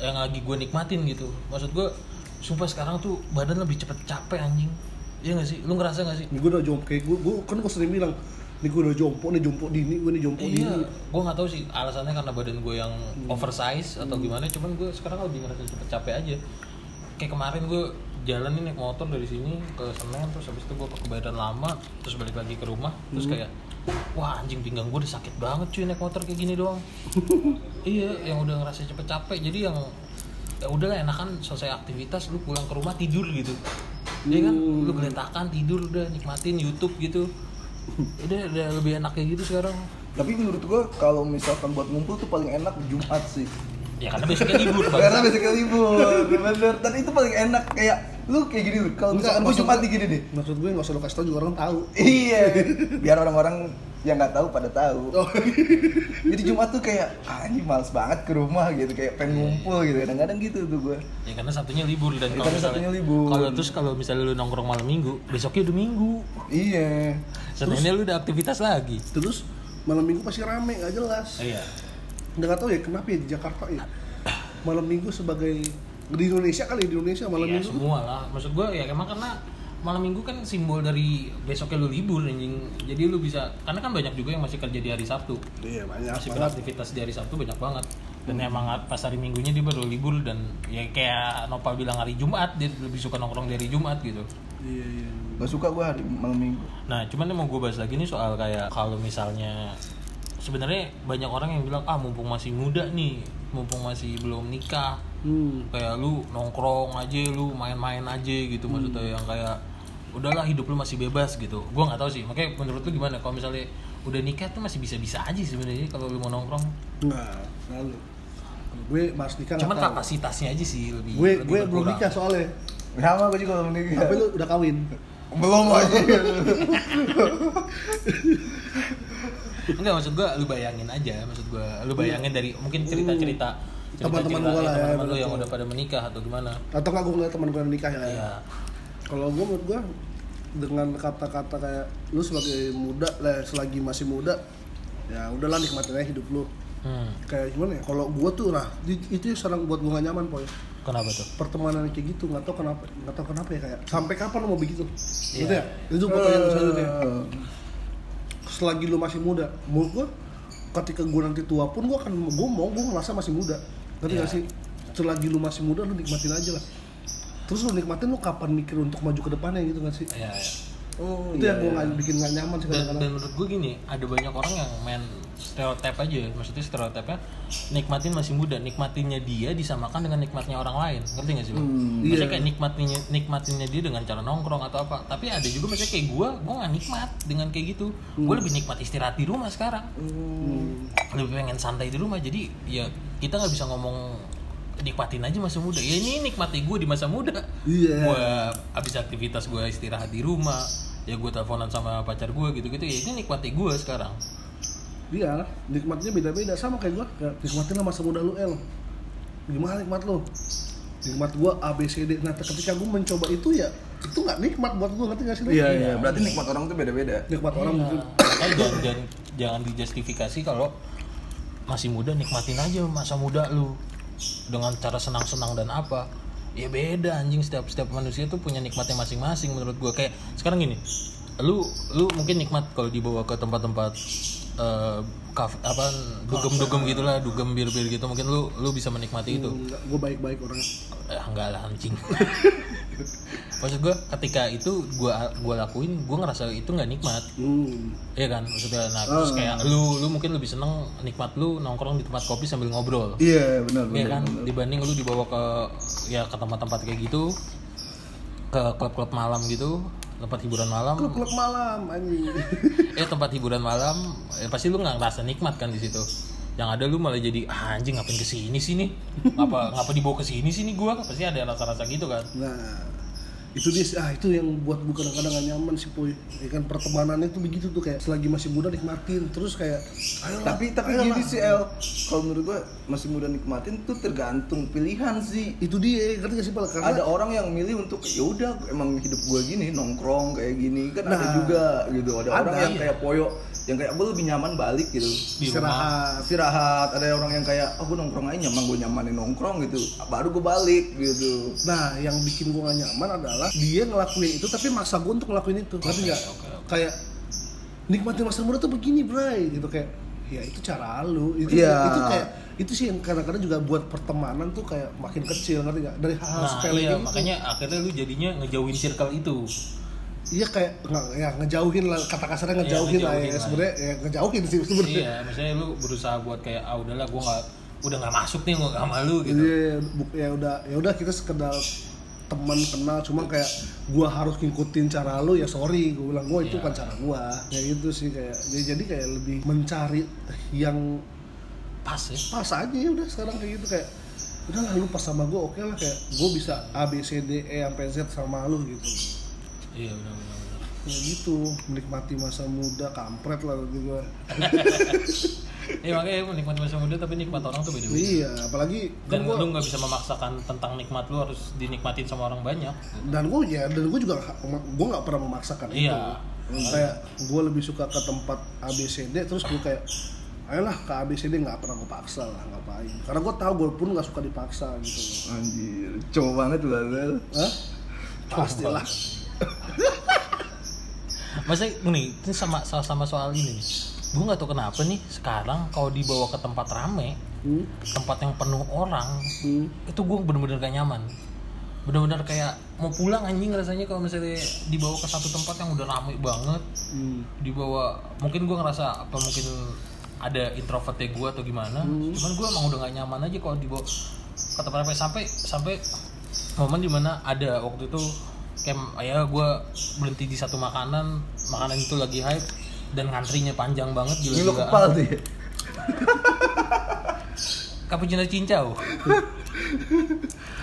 yang lagi gue nikmatin gitu maksud gue sumpah sekarang tuh badan lebih cepet capek anjing Iya gak sih? Lu ngerasa gak sih? gue udah jawab kayak gue, gue kan gue sering bilang Nih gue udah jompo nih, jompo dini, gue nih jompo Iya, dini. gue nggak tahu sih alasannya karena badan gue yang Hmm. oversize atau gimana. Cuman gue sekarang lebih ngerasa cepet capek aja. Kayak kemarin gue jalan nih naik motor dari sini ke Senen, terus habis itu gue ke Kebayoran Lama, terus balik lagi ke rumah, terus Hmm. kayak wah anjing pinggang gue udah sakit banget cuy naik motor kayak gini doang. iya, yang udah ngerasa cepet capek. Jadi yang ya udahlah enakan selesai aktivitas lu pulang ke rumah tidur gitu. Iya kan, Hmm. lu geletakan tidur udah nikmatin YouTube gitu. Udah, udah lebih enak kayak gitu sekarang. Tapi menurut gua kalau misalkan buat ngumpul tuh paling enak Jumat sih. Ya karena besoknya libur. Karena besoknya libur, bener. Dan itu paling enak kayak lu kayak gini lu. Kalau misalkan Jumat gue- nih gini deh. Maksud gue nggak usah lo kasih tau juga orang tahu. Iya, biar orang-orang yang nggak tahu pada tahu. Oh, Jadi Jumat tuh kayak ah, ini males banget ke rumah gitu, kayak pengen ngumpul gitu. Kadang-kadang gitu tuh gua. Ya karena Sabtunya libur dan Ya, kalau karena Sabtunya libur. Kalau terus kalau misalnya lu nongkrong malam minggu, besoknya udah minggu. Iya. Seninnya lu udah aktivitas lagi. terus malam minggu pasti rame, nggak jelas. Iya. Nggak tahu ya kenapa ya di Jakarta ya malam minggu sebagai di Indonesia kali di Indonesia malam Iya minggu semua lah. Maksud gua ya emang karena malam minggu kan simbol dari besoknya lu libur anjing. Jadi lu bisa karena kan banyak juga yang masih kerja di hari Sabtu. iya banyak Masih banget. beraktivitas di hari Sabtu banyak banget. Dan emang pas hari Minggunya dia baru libur dan ya kayak Nopal bilang hari Jumat dia lebih suka nongkrong dari Jumat gitu. Iya iya. Gak suka gua hari malam minggu. Nah, cuman yang mau gue bahas lagi nih soal kayak kalau misalnya sebenarnya banyak orang yang bilang ah mumpung masih muda nih, mumpung masih belum nikah, Hmm. kayak lu nongkrong aja, lu main-main aja gitu maksudnya yang kayak udahlah hidup lu masih bebas gitu. Gua nggak tahu sih, makanya menurut lu gimana kalau misalnya udah nikah tuh masih bisa-bisa aja sebenarnya kalau lu mau nongkrong. Nggak, selalu. Kalau gue mas nikah Cuman tahu. kapasitasnya aja sih lebih Gue lebih gue belum nikah soalnya. Sama gua juga belum nikah. Tapi lu udah kawin. Belum aja. Enggak maksud gua lu bayangin aja, maksud gua lu bayangin dari mungkin cerita-cerita Teman-teman gua lah ya, teman-teman lu yang udah pada menikah atau gimana. Atau nggak gue ngeliat teman gue yang nikah ya. Iya. Kalau gue menurut gue dengan kata-kata kayak lu sebagai muda lah selagi masih muda ya udahlah nikmatin aja hidup lu Hmm. kayak gimana ya kalau gue tuh nah itu sekarang buat gue gak nyaman poy Kenapa tuh? pertemanan kayak gitu nggak tahu kenapa nggak tahu kenapa ya kayak sampai kapan lu mau begitu gitu ya itu pertanyaan selanjutnya selagi lu masih muda menurut gue ketika gue nanti tua pun gue akan gue mau gue ngerasa masih muda ngerti Iya. gak sih selagi lu masih muda lu nikmatin aja lah terus lu nikmatin lu kapan mikir untuk maju ke depannya gitu gak sih Iya, iya. Oh, itu yang gue nggak bikin nggak nyaman sih Dan, kadang-kadang dan menurut gue gini, ada banyak orang yang main stereotip aja. Maksudnya stereotipnya nikmatin masih muda, nikmatinnya dia disamakan dengan nikmatnya orang lain. Ngerti gak sih lo? Hmm, Maksudnya iya. kayak nikmatinnya nikmatinnya dia dengan cara nongkrong atau apa. Tapi ada juga maksudnya kayak gue, gue gak nikmat dengan kayak gitu. Gue lebih nikmat istirahat di rumah sekarang. Hmm. Lebih pengen santai di rumah. Jadi ya kita nggak bisa ngomong nikmatin aja masa muda. Ya ini nikmati gue di masa muda. Iya. Gue habis aktivitas gue istirahat di rumah. Ya gue teleponan sama pacar gue gitu-gitu. Ya ini nikmati gue sekarang. Iya, nikmatnya beda-beda sama kayak gua. Kayak nikmatin lah masa muda lu El. Gimana nikmat lu? Nikmat gua A B C D. Nah, ketika gua mencoba itu ya itu nggak nikmat buat gua ngerti gak sih lu? Iya, iya. Berarti nikmat orang tuh beda-beda. Nikmat orang Iya. mungkin Makanya jangan, jangan, jangan dijustifikasi kalau masih muda nikmatin aja masa muda lu. Dengan cara senang-senang dan apa? Ya beda anjing. Setiap setiap manusia tuh punya nikmatnya masing-masing menurut gua. Kayak sekarang gini. Lu lu mungkin nikmat kalau dibawa ke tempat-tempat eh kaf- apa dugem-dugem gitulah dugem bir-bir gitu. Mungkin lu lu bisa menikmati itu. Enggak, gua baik-baik orangnya. eh, enggak lah anjing. Maksud gua ketika itu gua gua lakuin gua ngerasa itu nggak nikmat. Hmm. Iya kan, maksudnya nah terus kayak lu lu mungkin lebih seneng nikmat lu nongkrong di tempat kopi sambil ngobrol. Iya, benar, Iya kan, dibanding lu dibawa ke ya ke tempat-tempat kayak gitu ke klub-klub malam gitu, tempat hiburan malam. Klub-klub malam anjing. Eh tempat hiburan malam, eh, pasti lu nggak ngerasa nikmat kan di situ. Yang ada lu malah jadi ah, anjing ngapain ke sini? Ngapa ngapa dibawa ke sini gua? Pasti ada rasa-rasa gitu kan. Nah, itu dia ah itu yang buat gue kadang-kadang gak nyaman sih poy ya kan pertemanannya tuh begitu tuh kayak selagi masih muda nikmatin terus kayak ayolah, Tapi tapi ayolah. gini sih El, kalau menurut gua masih muda nikmatin tuh tergantung pilihan sih. itu dia ngerti gak sih Pal? karena Ada orang yang milih untuk ya udah emang hidup gua gini nongkrong kayak gini kan ada Nah, juga gitu. Ada, orang ada, yang iya. kayak poyo yang kayak gue lebih nyaman balik gitu. Istirahat Istirahat, ada orang yang kayak oh gue nongkrong aja nyaman gue nyamanin nongkrong gitu. Baru gue balik gitu. Nah, yang bikin gue gak nyaman adalah dia ngelakuin itu tapi maksa gue untuk ngelakuin itu. Ngerti nggak? oke, oke. Kayak nikmatin masa muda tuh begini bray gitu kayak ya itu cara lu itu Iya. itu kayak itu sih yang kadang-kadang juga buat pertemanan tuh kayak makin kecil ngerti gak dari hal Nah, sepele iya, gitu. makanya akhirnya lu jadinya ngejauhin circle itu. iya kayak nggak ya ngejauhin lah kata kasarnya Iya, ngejauhin lah ngejauhin ya lah. sebenarnya ya ngejauhin sih sebenarnya iya, misalnya lu berusaha buat kayak ah udahlah gua nggak udah nggak masuk nih gua sama lu gitu. Iya, bu- ya udah ya udah kita sekedar teman kenal cuma kayak gua harus ngikutin cara lu ya sorry gua bilang gua itu kan cara gua ya itu sih kayak jadi, jadi kayak lebih mencari yang Pas ya. pas aja ya udah sekarang kayak gitu kayak udah lah lu pas sama gua oke lah kayak gua bisa A B C D E sampai Z sama lu gitu Iya benar benar. benar. ya gitu menikmati masa muda kampret lah gitu gua Iya makanya menikmati masa muda tapi nikmat orang tuh beda-beda. iya apalagi Dan gua lu nggak bisa memaksakan tentang nikmat lu harus dinikmatin sama orang banyak. dan gue ya dan gue juga gue nggak pernah memaksakan Iya. itu kayak gue lebih suka ke tempat ABCD terus gue kayak ayolah ke ABCD nggak pernah gue paksa lah ngapain karena gue tahu gue pun nggak suka dipaksa gitu Anjir, cowok banget lah. Hah? pastilah Maksudnya nih, ini sama sama, sama soal ini nih. Gue nggak tahu kenapa nih sekarang kalau dibawa ke tempat rame, hmm? tempat yang penuh orang, Hmm? itu gue bener-bener gak nyaman. Bener-bener kayak mau pulang anjing rasanya kalau misalnya dibawa ke satu tempat yang udah rame banget, Hmm. dibawa mungkin gue ngerasa apa mungkin ada introvertnya gue atau gimana, Hmm. cuman gue emang udah gak nyaman aja kalau dibawa ke tempat rame sampai sampai momen di mana ada waktu itu kayak ya gue berhenti di satu makanan makanan itu lagi hype dan ngantrinya panjang banget gila lo kepal tuh ya? cappuccino cincau.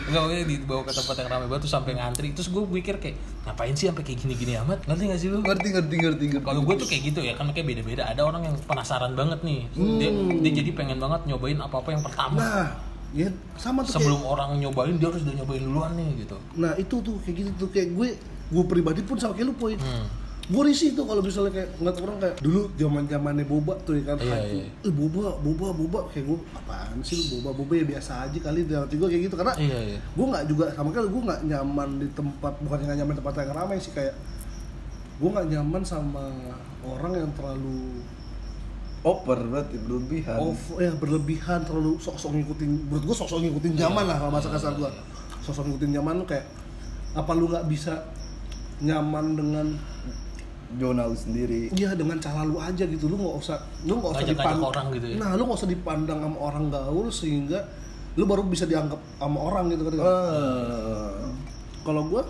Enggak makanya dibawa ke tempat yang ramai banget tuh sampai ngantri. Terus gue pikir kayak ngapain sih sampai kayak gini-gini amat? Ngerti gak sih lu? Ngerti, ngerti, ngerti, ngerti. kalau gue tuh kayak gitu ya kan kayak beda-beda. Ada orang yang penasaran banget nih. Dia, dia jadi pengen banget nyobain apa-apa yang pertama. Nah ya sama tuh sebelum orang nyobain dia harus udah nyobain duluan nih gitu. Kayak, nah itu tuh kayak gitu tuh. Kayak gue gue pribadi pun sama kayak lu poin hmm. Gue risih tuh kalau misalnya kayak ngeliat orang kayak dulu zaman zamannya boba tuh ya kan. Iya, iya. eh boba boba boba. Kayak gue apaan sih boba? Boba ya biasa aja kali. Di hati gue kayak gitu karena iya iya. gue nggak juga sama kali gue nggak nyaman di tempat bukan nggak nyaman di tempat yang ramai sih kayak gue nggak nyaman sama orang yang terlalu Over berarti berlebihan. off ya berlebihan terlalu sok-sok ngikutin menurut gue sok-sok ngikutin zaman lah kalau masa kasar gue sok-sok ngikutin zaman lu kayak apa lu nggak bisa nyaman dengan Zona lu sendiri. Iya dengan cara lu aja gitu, lu nggak usah, lu nggak usah dipandang orang gitu ya? Nah, lu nggak usah dipandang sama orang gaul sehingga lu baru bisa dianggap sama orang gitu kan. Ah. Kalau gua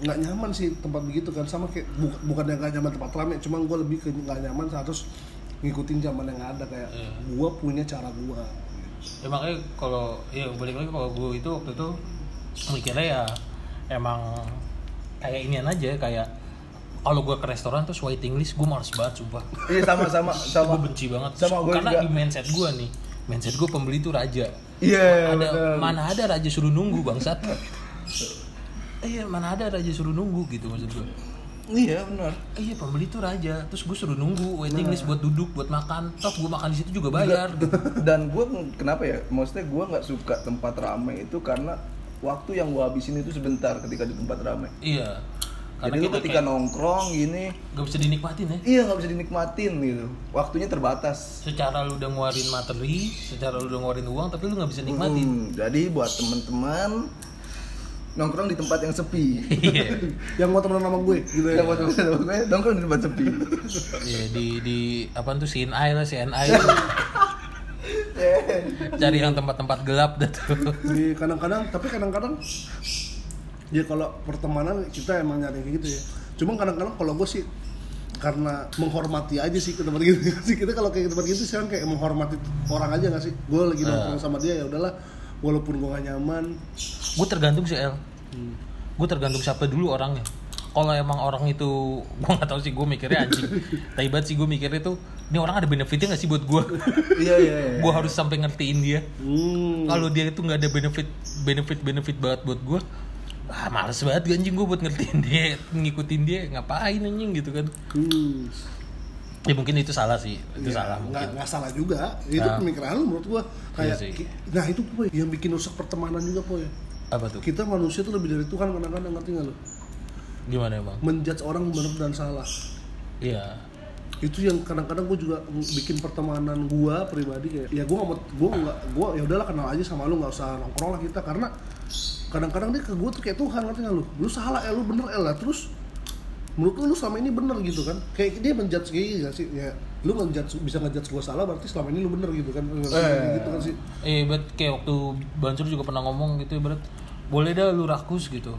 nggak nyaman sih tempat begitu kan sama kayak bu- bukan yang nggak nyaman tempat ramai, cuma gua lebih ke nggak nyaman harus ngikutin zaman yang ada kayak Iya. gua punya cara gua. ya makanya kalau ya balik lagi kalau gue itu waktu itu mikirnya ya emang kayak inian aja kayak kalau gue ke restoran terus waiting list gue males banget sumpah Iya sama sama sama. gue benci banget Sama gua karena juga. di mindset gue nih mindset gue pembeli itu raja Iya. ada bener. mana ada raja suruh nunggu bangsat iya mana ada raja suruh nunggu gitu maksud gue Iya benar. iya pembeli itu raja terus gue suruh nunggu waiting list buat duduk buat makan toh gue makan di situ juga bayar gitu. Dan gue kenapa ya? Maksudnya gue nggak suka tempat ramai itu karena waktu yang gue habisin itu sebentar ketika di tempat ramai. iya karena Jadi lu kita ketika kayak nongkrong gini, gak bisa dinikmatin ya iya nggak bisa dinikmatin gitu. Waktunya terbatas. secara lu udah ngeluarin materi, secara lu udah ngeluarin uang, tapi lu nggak bisa nikmatin. Hmm, jadi buat teman-teman nongkrong di tempat yang sepi. Iya, Yang mau temenan sama gue gitu ya. Yang buat teman-teman gue nongkrong di tempat sepi. Iya, di di apa tuh CNI lah CNI Iya. cari yang tempat-tempat gelap dah tuh. Jadi kadang-kadang tapi kadang-kadang ya kalau pertemanan kita emang nyari kayak gitu ya. Cuma kadang-kadang kalau gue sih karena menghormati aja sih ke tempat gitu sih kita kalau kayak tempat gitu sekarang kayak menghormati orang aja gak sih gue lagi nongkrong sama dia ya udahlah walaupun gue gak nyaman Gue tergantung sih El. Gue tergantung siapa dulu orangnya. Kalau emang orang itu, gue nggak tahu sih gue mikirnya anjing. Tapi banget sih gue mikirnya tuh, ini orang ada benefitnya nggak sih buat gue? Iya iya. iya. gue harus sampai ngertiin dia. hmm. Kalau dia itu nggak ada benefit benefit benefit banget buat gue, ah males banget anjing gue buat ngertiin dia, ngikutin dia, ngapain anjing gitu kan? Hmm. Ya mungkin itu salah sih, itu Ya, salah nggak mungkin. nggak salah juga itu Nah. pemikiran lu menurut kayak Iya sih. ki- nah itu poy yang bikin rusak pertemanan juga poy Apa tuh? kita manusia tuh lebih dari Tuhan kadang-kadang ngerti nggak lu Gimana emang? menjudge orang benar dan salah Iya. itu yang kadang-kadang gue juga bikin pertemanan gue pribadi kayak ya gue nggak mau gue nggak gue ya udahlah kenal aja sama lu nggak usah nongkrong lah kita karena kadang-kadang dia ke gue tuh kayak Tuhan ngerti lu lu salah ya lu bener ya lah terus menurut lu lu selama ini bener gitu kan kayak dia menjudge kayak gak sih ya lu ngejudge bisa ngejudge gue salah berarti selama ini lu bener gitu kan Eh. gitu kan sih Eh, bet kayak waktu Bancur juga pernah ngomong gitu ibarat boleh dah lu rakus gitu.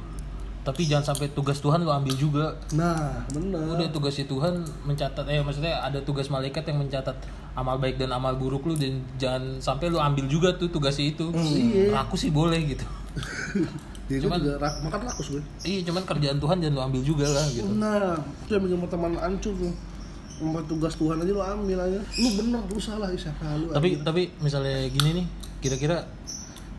Tapi jangan sampai tugas Tuhan lu ambil juga. nah bener Udah tugasnya Tuhan mencatat eh maksudnya ada tugas malaikat yang mencatat amal baik dan amal buruk lu dan jangan sampai lu ambil juga tuh tugasnya itu. Iya. Rakus sih boleh gitu. dia cuman- juga rak- makan rakus gue Iya, cuman kerjaan Tuhan jangan lu ambil juga lah gitu. Nah, itu yang bikin pertemanan hancur tuh. Sama tugas Tuhan aja lu ambil aja. Lu bener, lu salah, siapa lu? Tapi tapi misalnya gini nih, kira-kira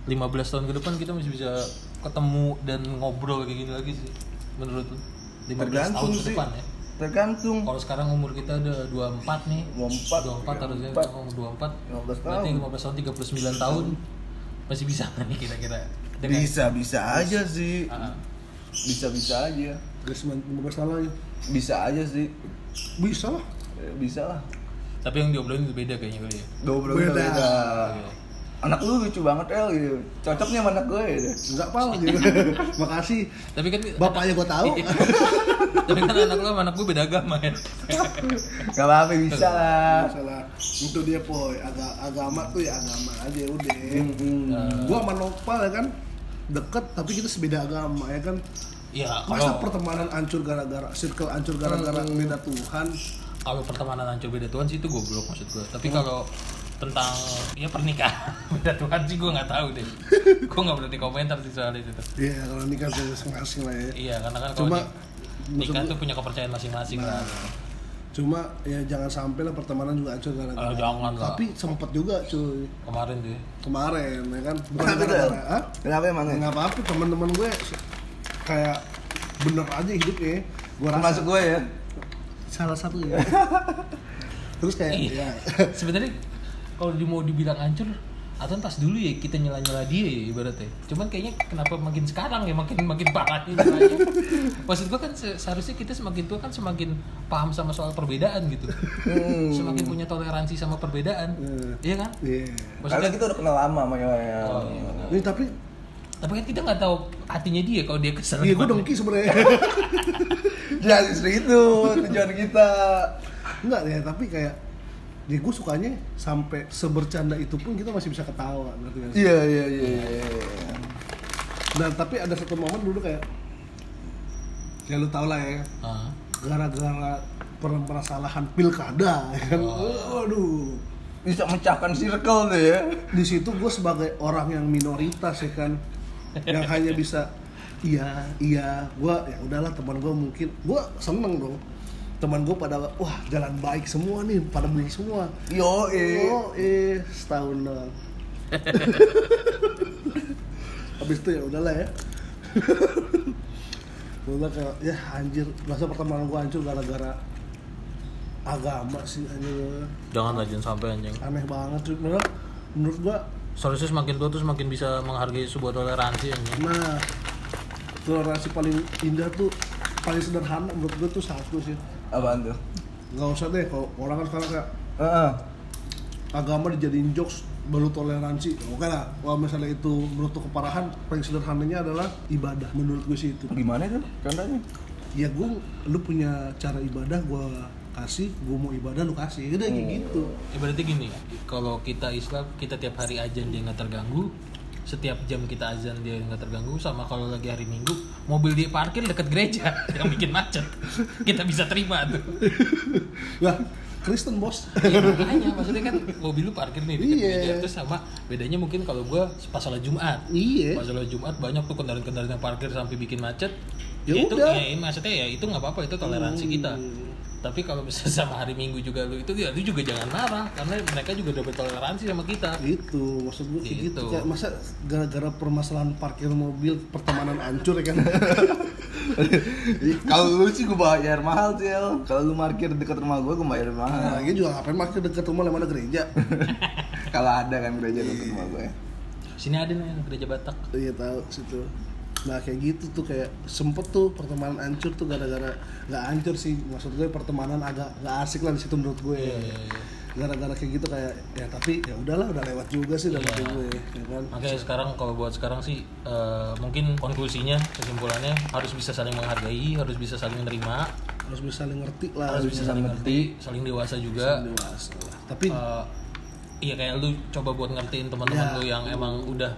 15 tahun ke depan kita masih bisa ketemu dan ngobrol kayak gini lagi sih menurut lu? 15 tahun Tergantung ke sih. depan ya. Tergantung. Kalau sekarang umur kita udah 24 nih. 24, 24 harusnya 24. kita umur 24. 15 Berarti tahun. 15 tahun 39 tahun. Masih bisa nih kira-kira? Dengan- Bisa bisa aja sih. Ah, ah. Bisa bisa aja. 15 tahun lagi. Bisa aja sih. Bisa lah. Eh, Bisa lah. Tapi yang diobrolin itu beda kayaknya kali ya. Dobra Beda. beda. Iya. Anak lu lucu banget El gitu. Cocoknya sama anak gue ya. deh. Enggak apa gitu. Makasih. Tapi kan Bapaknya gua tahu. Tapi kan anak lo sama anak gue beda agama ya. Gak apa-apa bisa lah. Masalah itu dia poy, Aga, agama tuh ya agama aja udah. Hmm. Gua sama Nopal ya kan deket tapi kita sebeda agama ya kan. Masa kalau pertemanan hancur gara-gara circle hancur gara-gara beda Tuhan. kalau pertemanan hancur beda Tuhan sih itu goblok maksud gue. Tapi kalau tentang ya pernikahan beda Tuhan sih gue nggak tahu deh. gue nggak berani komentar sih soal itu. Iya, kalau nikah tuh masing-masing lah ya. Iya, karena kan kalau Cuma nikah tuh punya kepercayaan masing-masing lah. Cuma ya jangan sampai lah pertemanan juga hancur gara-gara. Ah, jangan lah. Tapi sempet juga cuy Kemarin tuh. ya. kemarin ya kan. Bukan Kenapa tuh? El? gara-gara, ah? Kenapa emang? Nggak apa-apa teman-teman gue kayak bener aja hidupnya. Gue rasa Termasuk gue ya. salah satu ya. Terus kayak Iya. ya. Sebenarnya kalau di- mau dibilang hancur atau pas dulu ya kita nyela-nyela dia ya ibaratnya. Cuman kayaknya kenapa makin sekarang ya makin makin parah ini nyelanya. Maksud gua kan se- seharusnya kita semakin tua kan semakin paham sama soal perbedaan gitu. Hmm. Semakin punya toleransi sama perbedaan. Hmm. Iya kan? Iya. Karena Maksudnya kita udah kenal lama sama ya. Oh, iya. Ini tapi tapi kan kita nggak tahu hatinya dia kalau dia kesel. iya gue dongki sebenarnya. Ya justru itu tujuan kita. Enggak ya, tapi kayak ya gue sukanya sampai sebercanda itu pun kita masih bisa ketawa ngerti nggak sih? Iya iya iya. iya. Dan tapi ada satu momen dulu kayak ya lu tau lah ya Ah. gara-gara permasalahan pilkada ya kan waduh Bisa mecahkan circle tuh ya. di situ gue sebagai orang yang minoritas ya kan yang hanya bisa iya iya gue ya udahlah teman gue mungkin gue seneng dong teman gue pada wah jalan baik semua nih pada beli semua Yo eh. oh eh setahun doang habis itu ya udahlah ya gue kayak ya anjir masa pertemanan gue hancur gara-gara agama sih anjir Jangan jangan sampai anjing. aneh banget sih menurut menurut gua Seharusnya semakin tua tuh semakin bisa menghargai sebuah toleransi anjing. nah toleransi paling indah tuh paling sederhana menurut gua tuh satu sih Apaan tuh? nggak usah deh kalau orang kan sekarang kayak Heeh. agama dijadiin jokes baru toleransi oke lah kalau misalnya itu menurut keparahan paling sederhananya adalah ibadah menurut gue sih itu Gimana tuh contohnya? ya gue lu punya cara ibadah gua kasih gue mau ibadah lu kasih udah kayak gitu Ya berarti gini, kalau kita Islam kita tiap hari azan dia nggak terganggu, setiap jam kita azan dia nggak terganggu, sama kalau lagi hari Minggu mobil dia parkir dekat gereja yang bikin macet, kita bisa terima tuh. lah Kristen bos Ya, makanya maksudnya kan mobil lu parkir nih dekat Iya. gereja terus sama bedanya mungkin kalau gua pas sholat Jumat. iya Pas sholat Jumat banyak tuh kendaraan-kendaraan yang parkir sampai bikin macet. Ya itu udah. ya, maksudnya ya itu nggak apa-apa itu toleransi kita. Tapi kalau misalnya sama hari Minggu juga lu itu ya lu juga jangan marah karena mereka juga udah bertoleransi sama kita. itu maksud gue kayak gitu Gitu. kayak masa gara-gara permasalahan parkir mobil pertemanan hancur ya kan Kalau lu sih gue bayar mahal sih El. Kalau lu parkir dekat rumah gue, gue bayar nah, mahal. lagi juga ngapain parkir dekat rumah yang mana gereja Kalau ada kan gereja dekat rumah gue. Sini ada nih gereja Batak. iya tahu situ nah kayak gitu tuh kayak sempet tuh pertemanan hancur tuh gara-gara nggak hancur sih. Maksud gue pertemanan agak nggak asik lah di situ menurut gue. Iya, iya, iya. gara-gara kayak gitu kayak ya tapi ya udahlah udah lewat juga sih dalam hati gue ya kan? Makanya sekarang kalau buat sekarang sih eh, mungkin konklusinya kesimpulannya harus bisa saling menghargai, harus bisa saling menerima, harus bisa saling ngerti lah harus bisa saling ngerti, saling dewasa juga. dewasa lah. Tapi Eh, iya kayak lu coba buat ngertiin teman-teman Ya. lu yang emang udah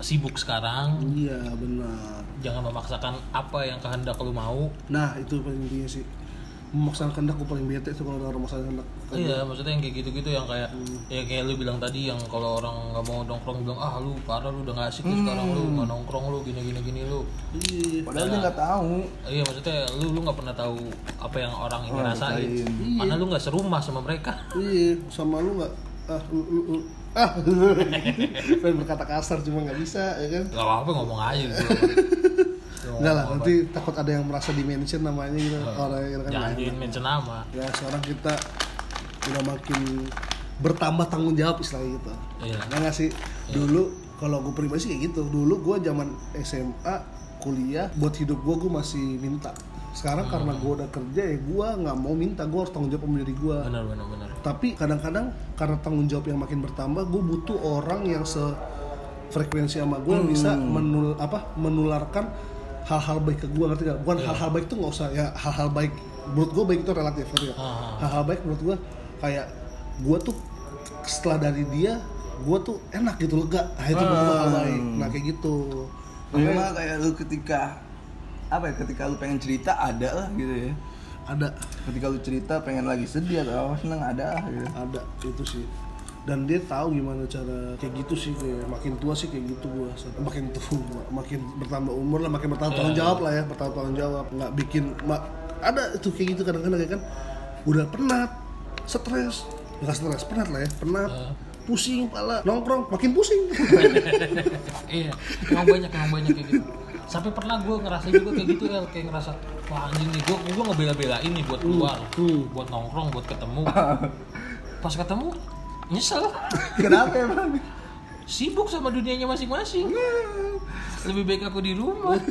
sibuk sekarang, iya benar jangan memaksakan apa yang kehendak lu mau. nah itu paling intinya sih memaksakan kehendak gue paling bete tuh kalau ada orang memaksakan kehendak Iya, maksudnya yang kayak gitu-gitu yang kayak Hmm. ya kayak lu bilang tadi yang kalau orang nggak mau nongkrong bilang ah lu parah lu udah nggak asik lu sekarang lu nggak nongkrong lu gini gini gini lu. iya Padahal dia nggak tahu. Iya maksudnya lu lu nggak pernah tahu apa yang orang ini rasain. rasain. Karena lu nggak serumah sama mereka. iya sama lu nggak ah lu, lu, lu. Ah pengen berkata kasar cuma nggak bisa ya kan Gak apa-apa ngomong aja gitu. Enggak lah, nanti takut ada yang merasa dimention namanya gitu orang yang kan Jangan nggak enak. mention nama. Ya sekarang kita udah makin bertambah tanggung jawab istilahnya gitu. Iya. Nggak sih dulu kalau gue pribadi sih kayak gitu. Dulu gue zaman SMA kuliah buat hidup gue gue masih minta. Sekarang karena gue udah kerja ya gue nggak mau minta gue harus tanggung jawab sama diri gue. Benar benar benar. Tapi kadang-kadang karena tanggung jawab yang makin bertambah gue butuh orang yang se frekuensi sama gue yang bisa menul apa menularkan hal-hal baik ke gue ngerti gak? Bukan hal-hal baik tuh nggak usah ya hal-hal baik menurut gue baik itu relatif ngerti gak? Ah. Hal-hal baik menurut gue kayak gue tuh setelah dari dia gue tuh enak gitu lega. Nah, itu menurut gue hal baik. Nah kayak gitu. Memang kayak lu ketika apa ya ketika lu pengen cerita ada lah gitu ya. Ada. Ketika lu cerita pengen lagi sedih atau apa seneng ada lah gitu. ada itu sih. Dan dia tahu gimana cara kayak gitu sih kayak makin tua sih kayak gitu gua. Makin tua makin bertambah umur lah makin bertanggung tanggung jawab lah ya bertanggung tanggung jawab. Nggak bikin ma- ada tuh kayak gitu kadang-kadang ya kan. Udah penat stres. Nggak stres penat lah ya penat. Pusing pala nongkrong makin pusing. Iya, emang banyak emang banyak kayak gitu. Sampai pernah gue ngerasa juga kayak gitu El, kayak ngerasa wah anjing nih gue gue ngebela-belain nih buat keluar, Hmm. buat nongkrong, buat ketemu. Pas ketemu nyesel, Kenapa emang? sibuk sama dunianya masing-masing. Lebih baik aku di rumah.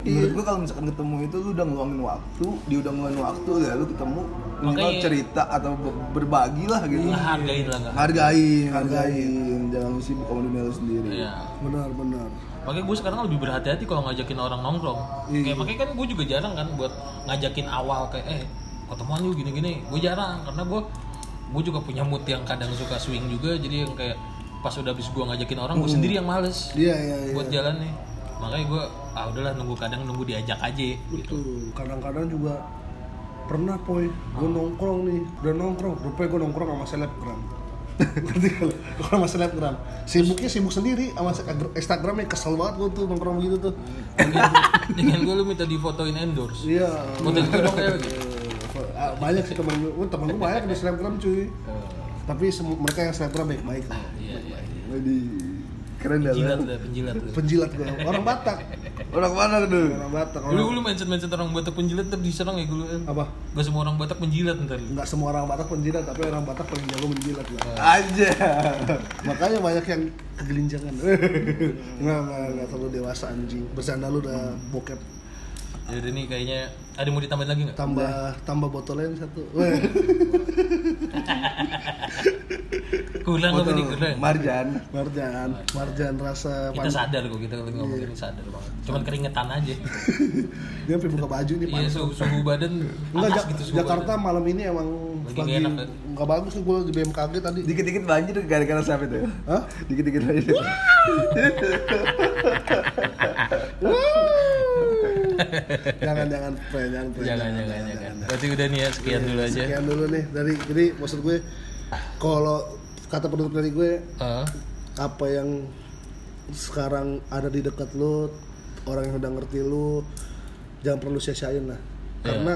Iya, Menurut gua kalau misalkan ketemu itu lu udah ngeluangin waktu, dia udah ngeluangin waktu ya lu ketemu minimal cerita atau be- berbagi lah gitu. Ngehargain lah nggak? Hargain, hargain, jangan lu sibuk sama dunia lu sendiri. Iya. benar-benar Makanya gue sekarang lebih berhati-hati kalau ngajakin orang nongkrong. Iya. Kayak makanya kan gue juga jarang kan buat ngajakin awal kayak eh ketemuan yuk gini-gini. Gue jarang karena gue gue juga punya mood yang kadang suka swing juga jadi yang kayak pas udah habis gue ngajakin orang gue sendiri yang males iya iya iya buat jalan nih. Makanya gue ah udahlah nunggu kadang nunggu diajak aja gitu. Betul. Kadang-kadang juga pernah poy, gue nongkrong nih, udah nongkrong, rupanya gue nongkrong sama selebgram. Ngerti kalau kalau sama selebgram, sibuknya sibuk sendiri sama Instagramnya kesel banget gue tuh nongkrong gitu tuh. Dengan gue lu minta difotoin endorse. Iya. Foto itu dong kayak. Eh, ah, banyak sih temen gue, temen gue banyak di selebgram cuy. Tapi semu- mereka yang selebgram baik-baik lah. Iya iya. Jadi keren dah. Penjilat lah, penjilat. Penjilat gue, orang Batak. Orang mana tuh? Orang Batak. Orang... lu mention-mention orang Batak penjilat ntar diserang ya gue. Apa? Gak semua orang Batak penjilat ntar. Enggak semua orang Batak penjilat, tapi orang Batak paling jago menjilat lah. Aja. Makanya banyak yang kegelinjangan. Enggak, enggak, enggak terlalu dewasa anjing. Bercanda lu udah bokep. Ya udah nih kayaknya ada yang mau ditambahin lagi nggak? Tambah tambah botolnya yang satu. Kurang apa nih kurang? Marjan. Marjan, Marjan rasa Kita sadar kok kita lagi ngomong ini sadar banget. Cuman keringetan aja. Dia sampai buka baju nih Iya panas. suhu, suhu badan Enggak, Ja- gitu suhu Jakarta badan. malam ini emang Lagi lagi, nggak enak, kan? nggak bagus nih gue di BMKG tadi. Dikit-dikit banjir gara-gara siapa itu? Hah? Dikit-dikit banjir. jangan jangan pre, jangan pre, Jangan jangan jangan. Berarti udah nih ya sekian dulu aja. Sekian dulu nih dari jadi maksud gue kalau kata penutup dari gue Heeh. apa yang sekarang ada di dekat lu orang yang udah ngerti lu jangan perlu sia-siain lah Iya. karena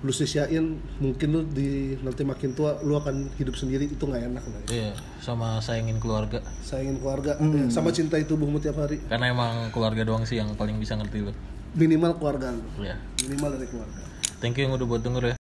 lu sia-siain mungkin lu di nanti makin tua lu akan hidup sendiri itu nggak enak lah ya. Iya, sama sayangin keluarga. sayangin keluarga ya, sama cintai tubuhmu tiap hari Karena emang keluarga doang sih yang paling bisa ngerti lo. minimal keluarga lu Iya. minimal dari keluarga Thank you yang udah buat denger ya.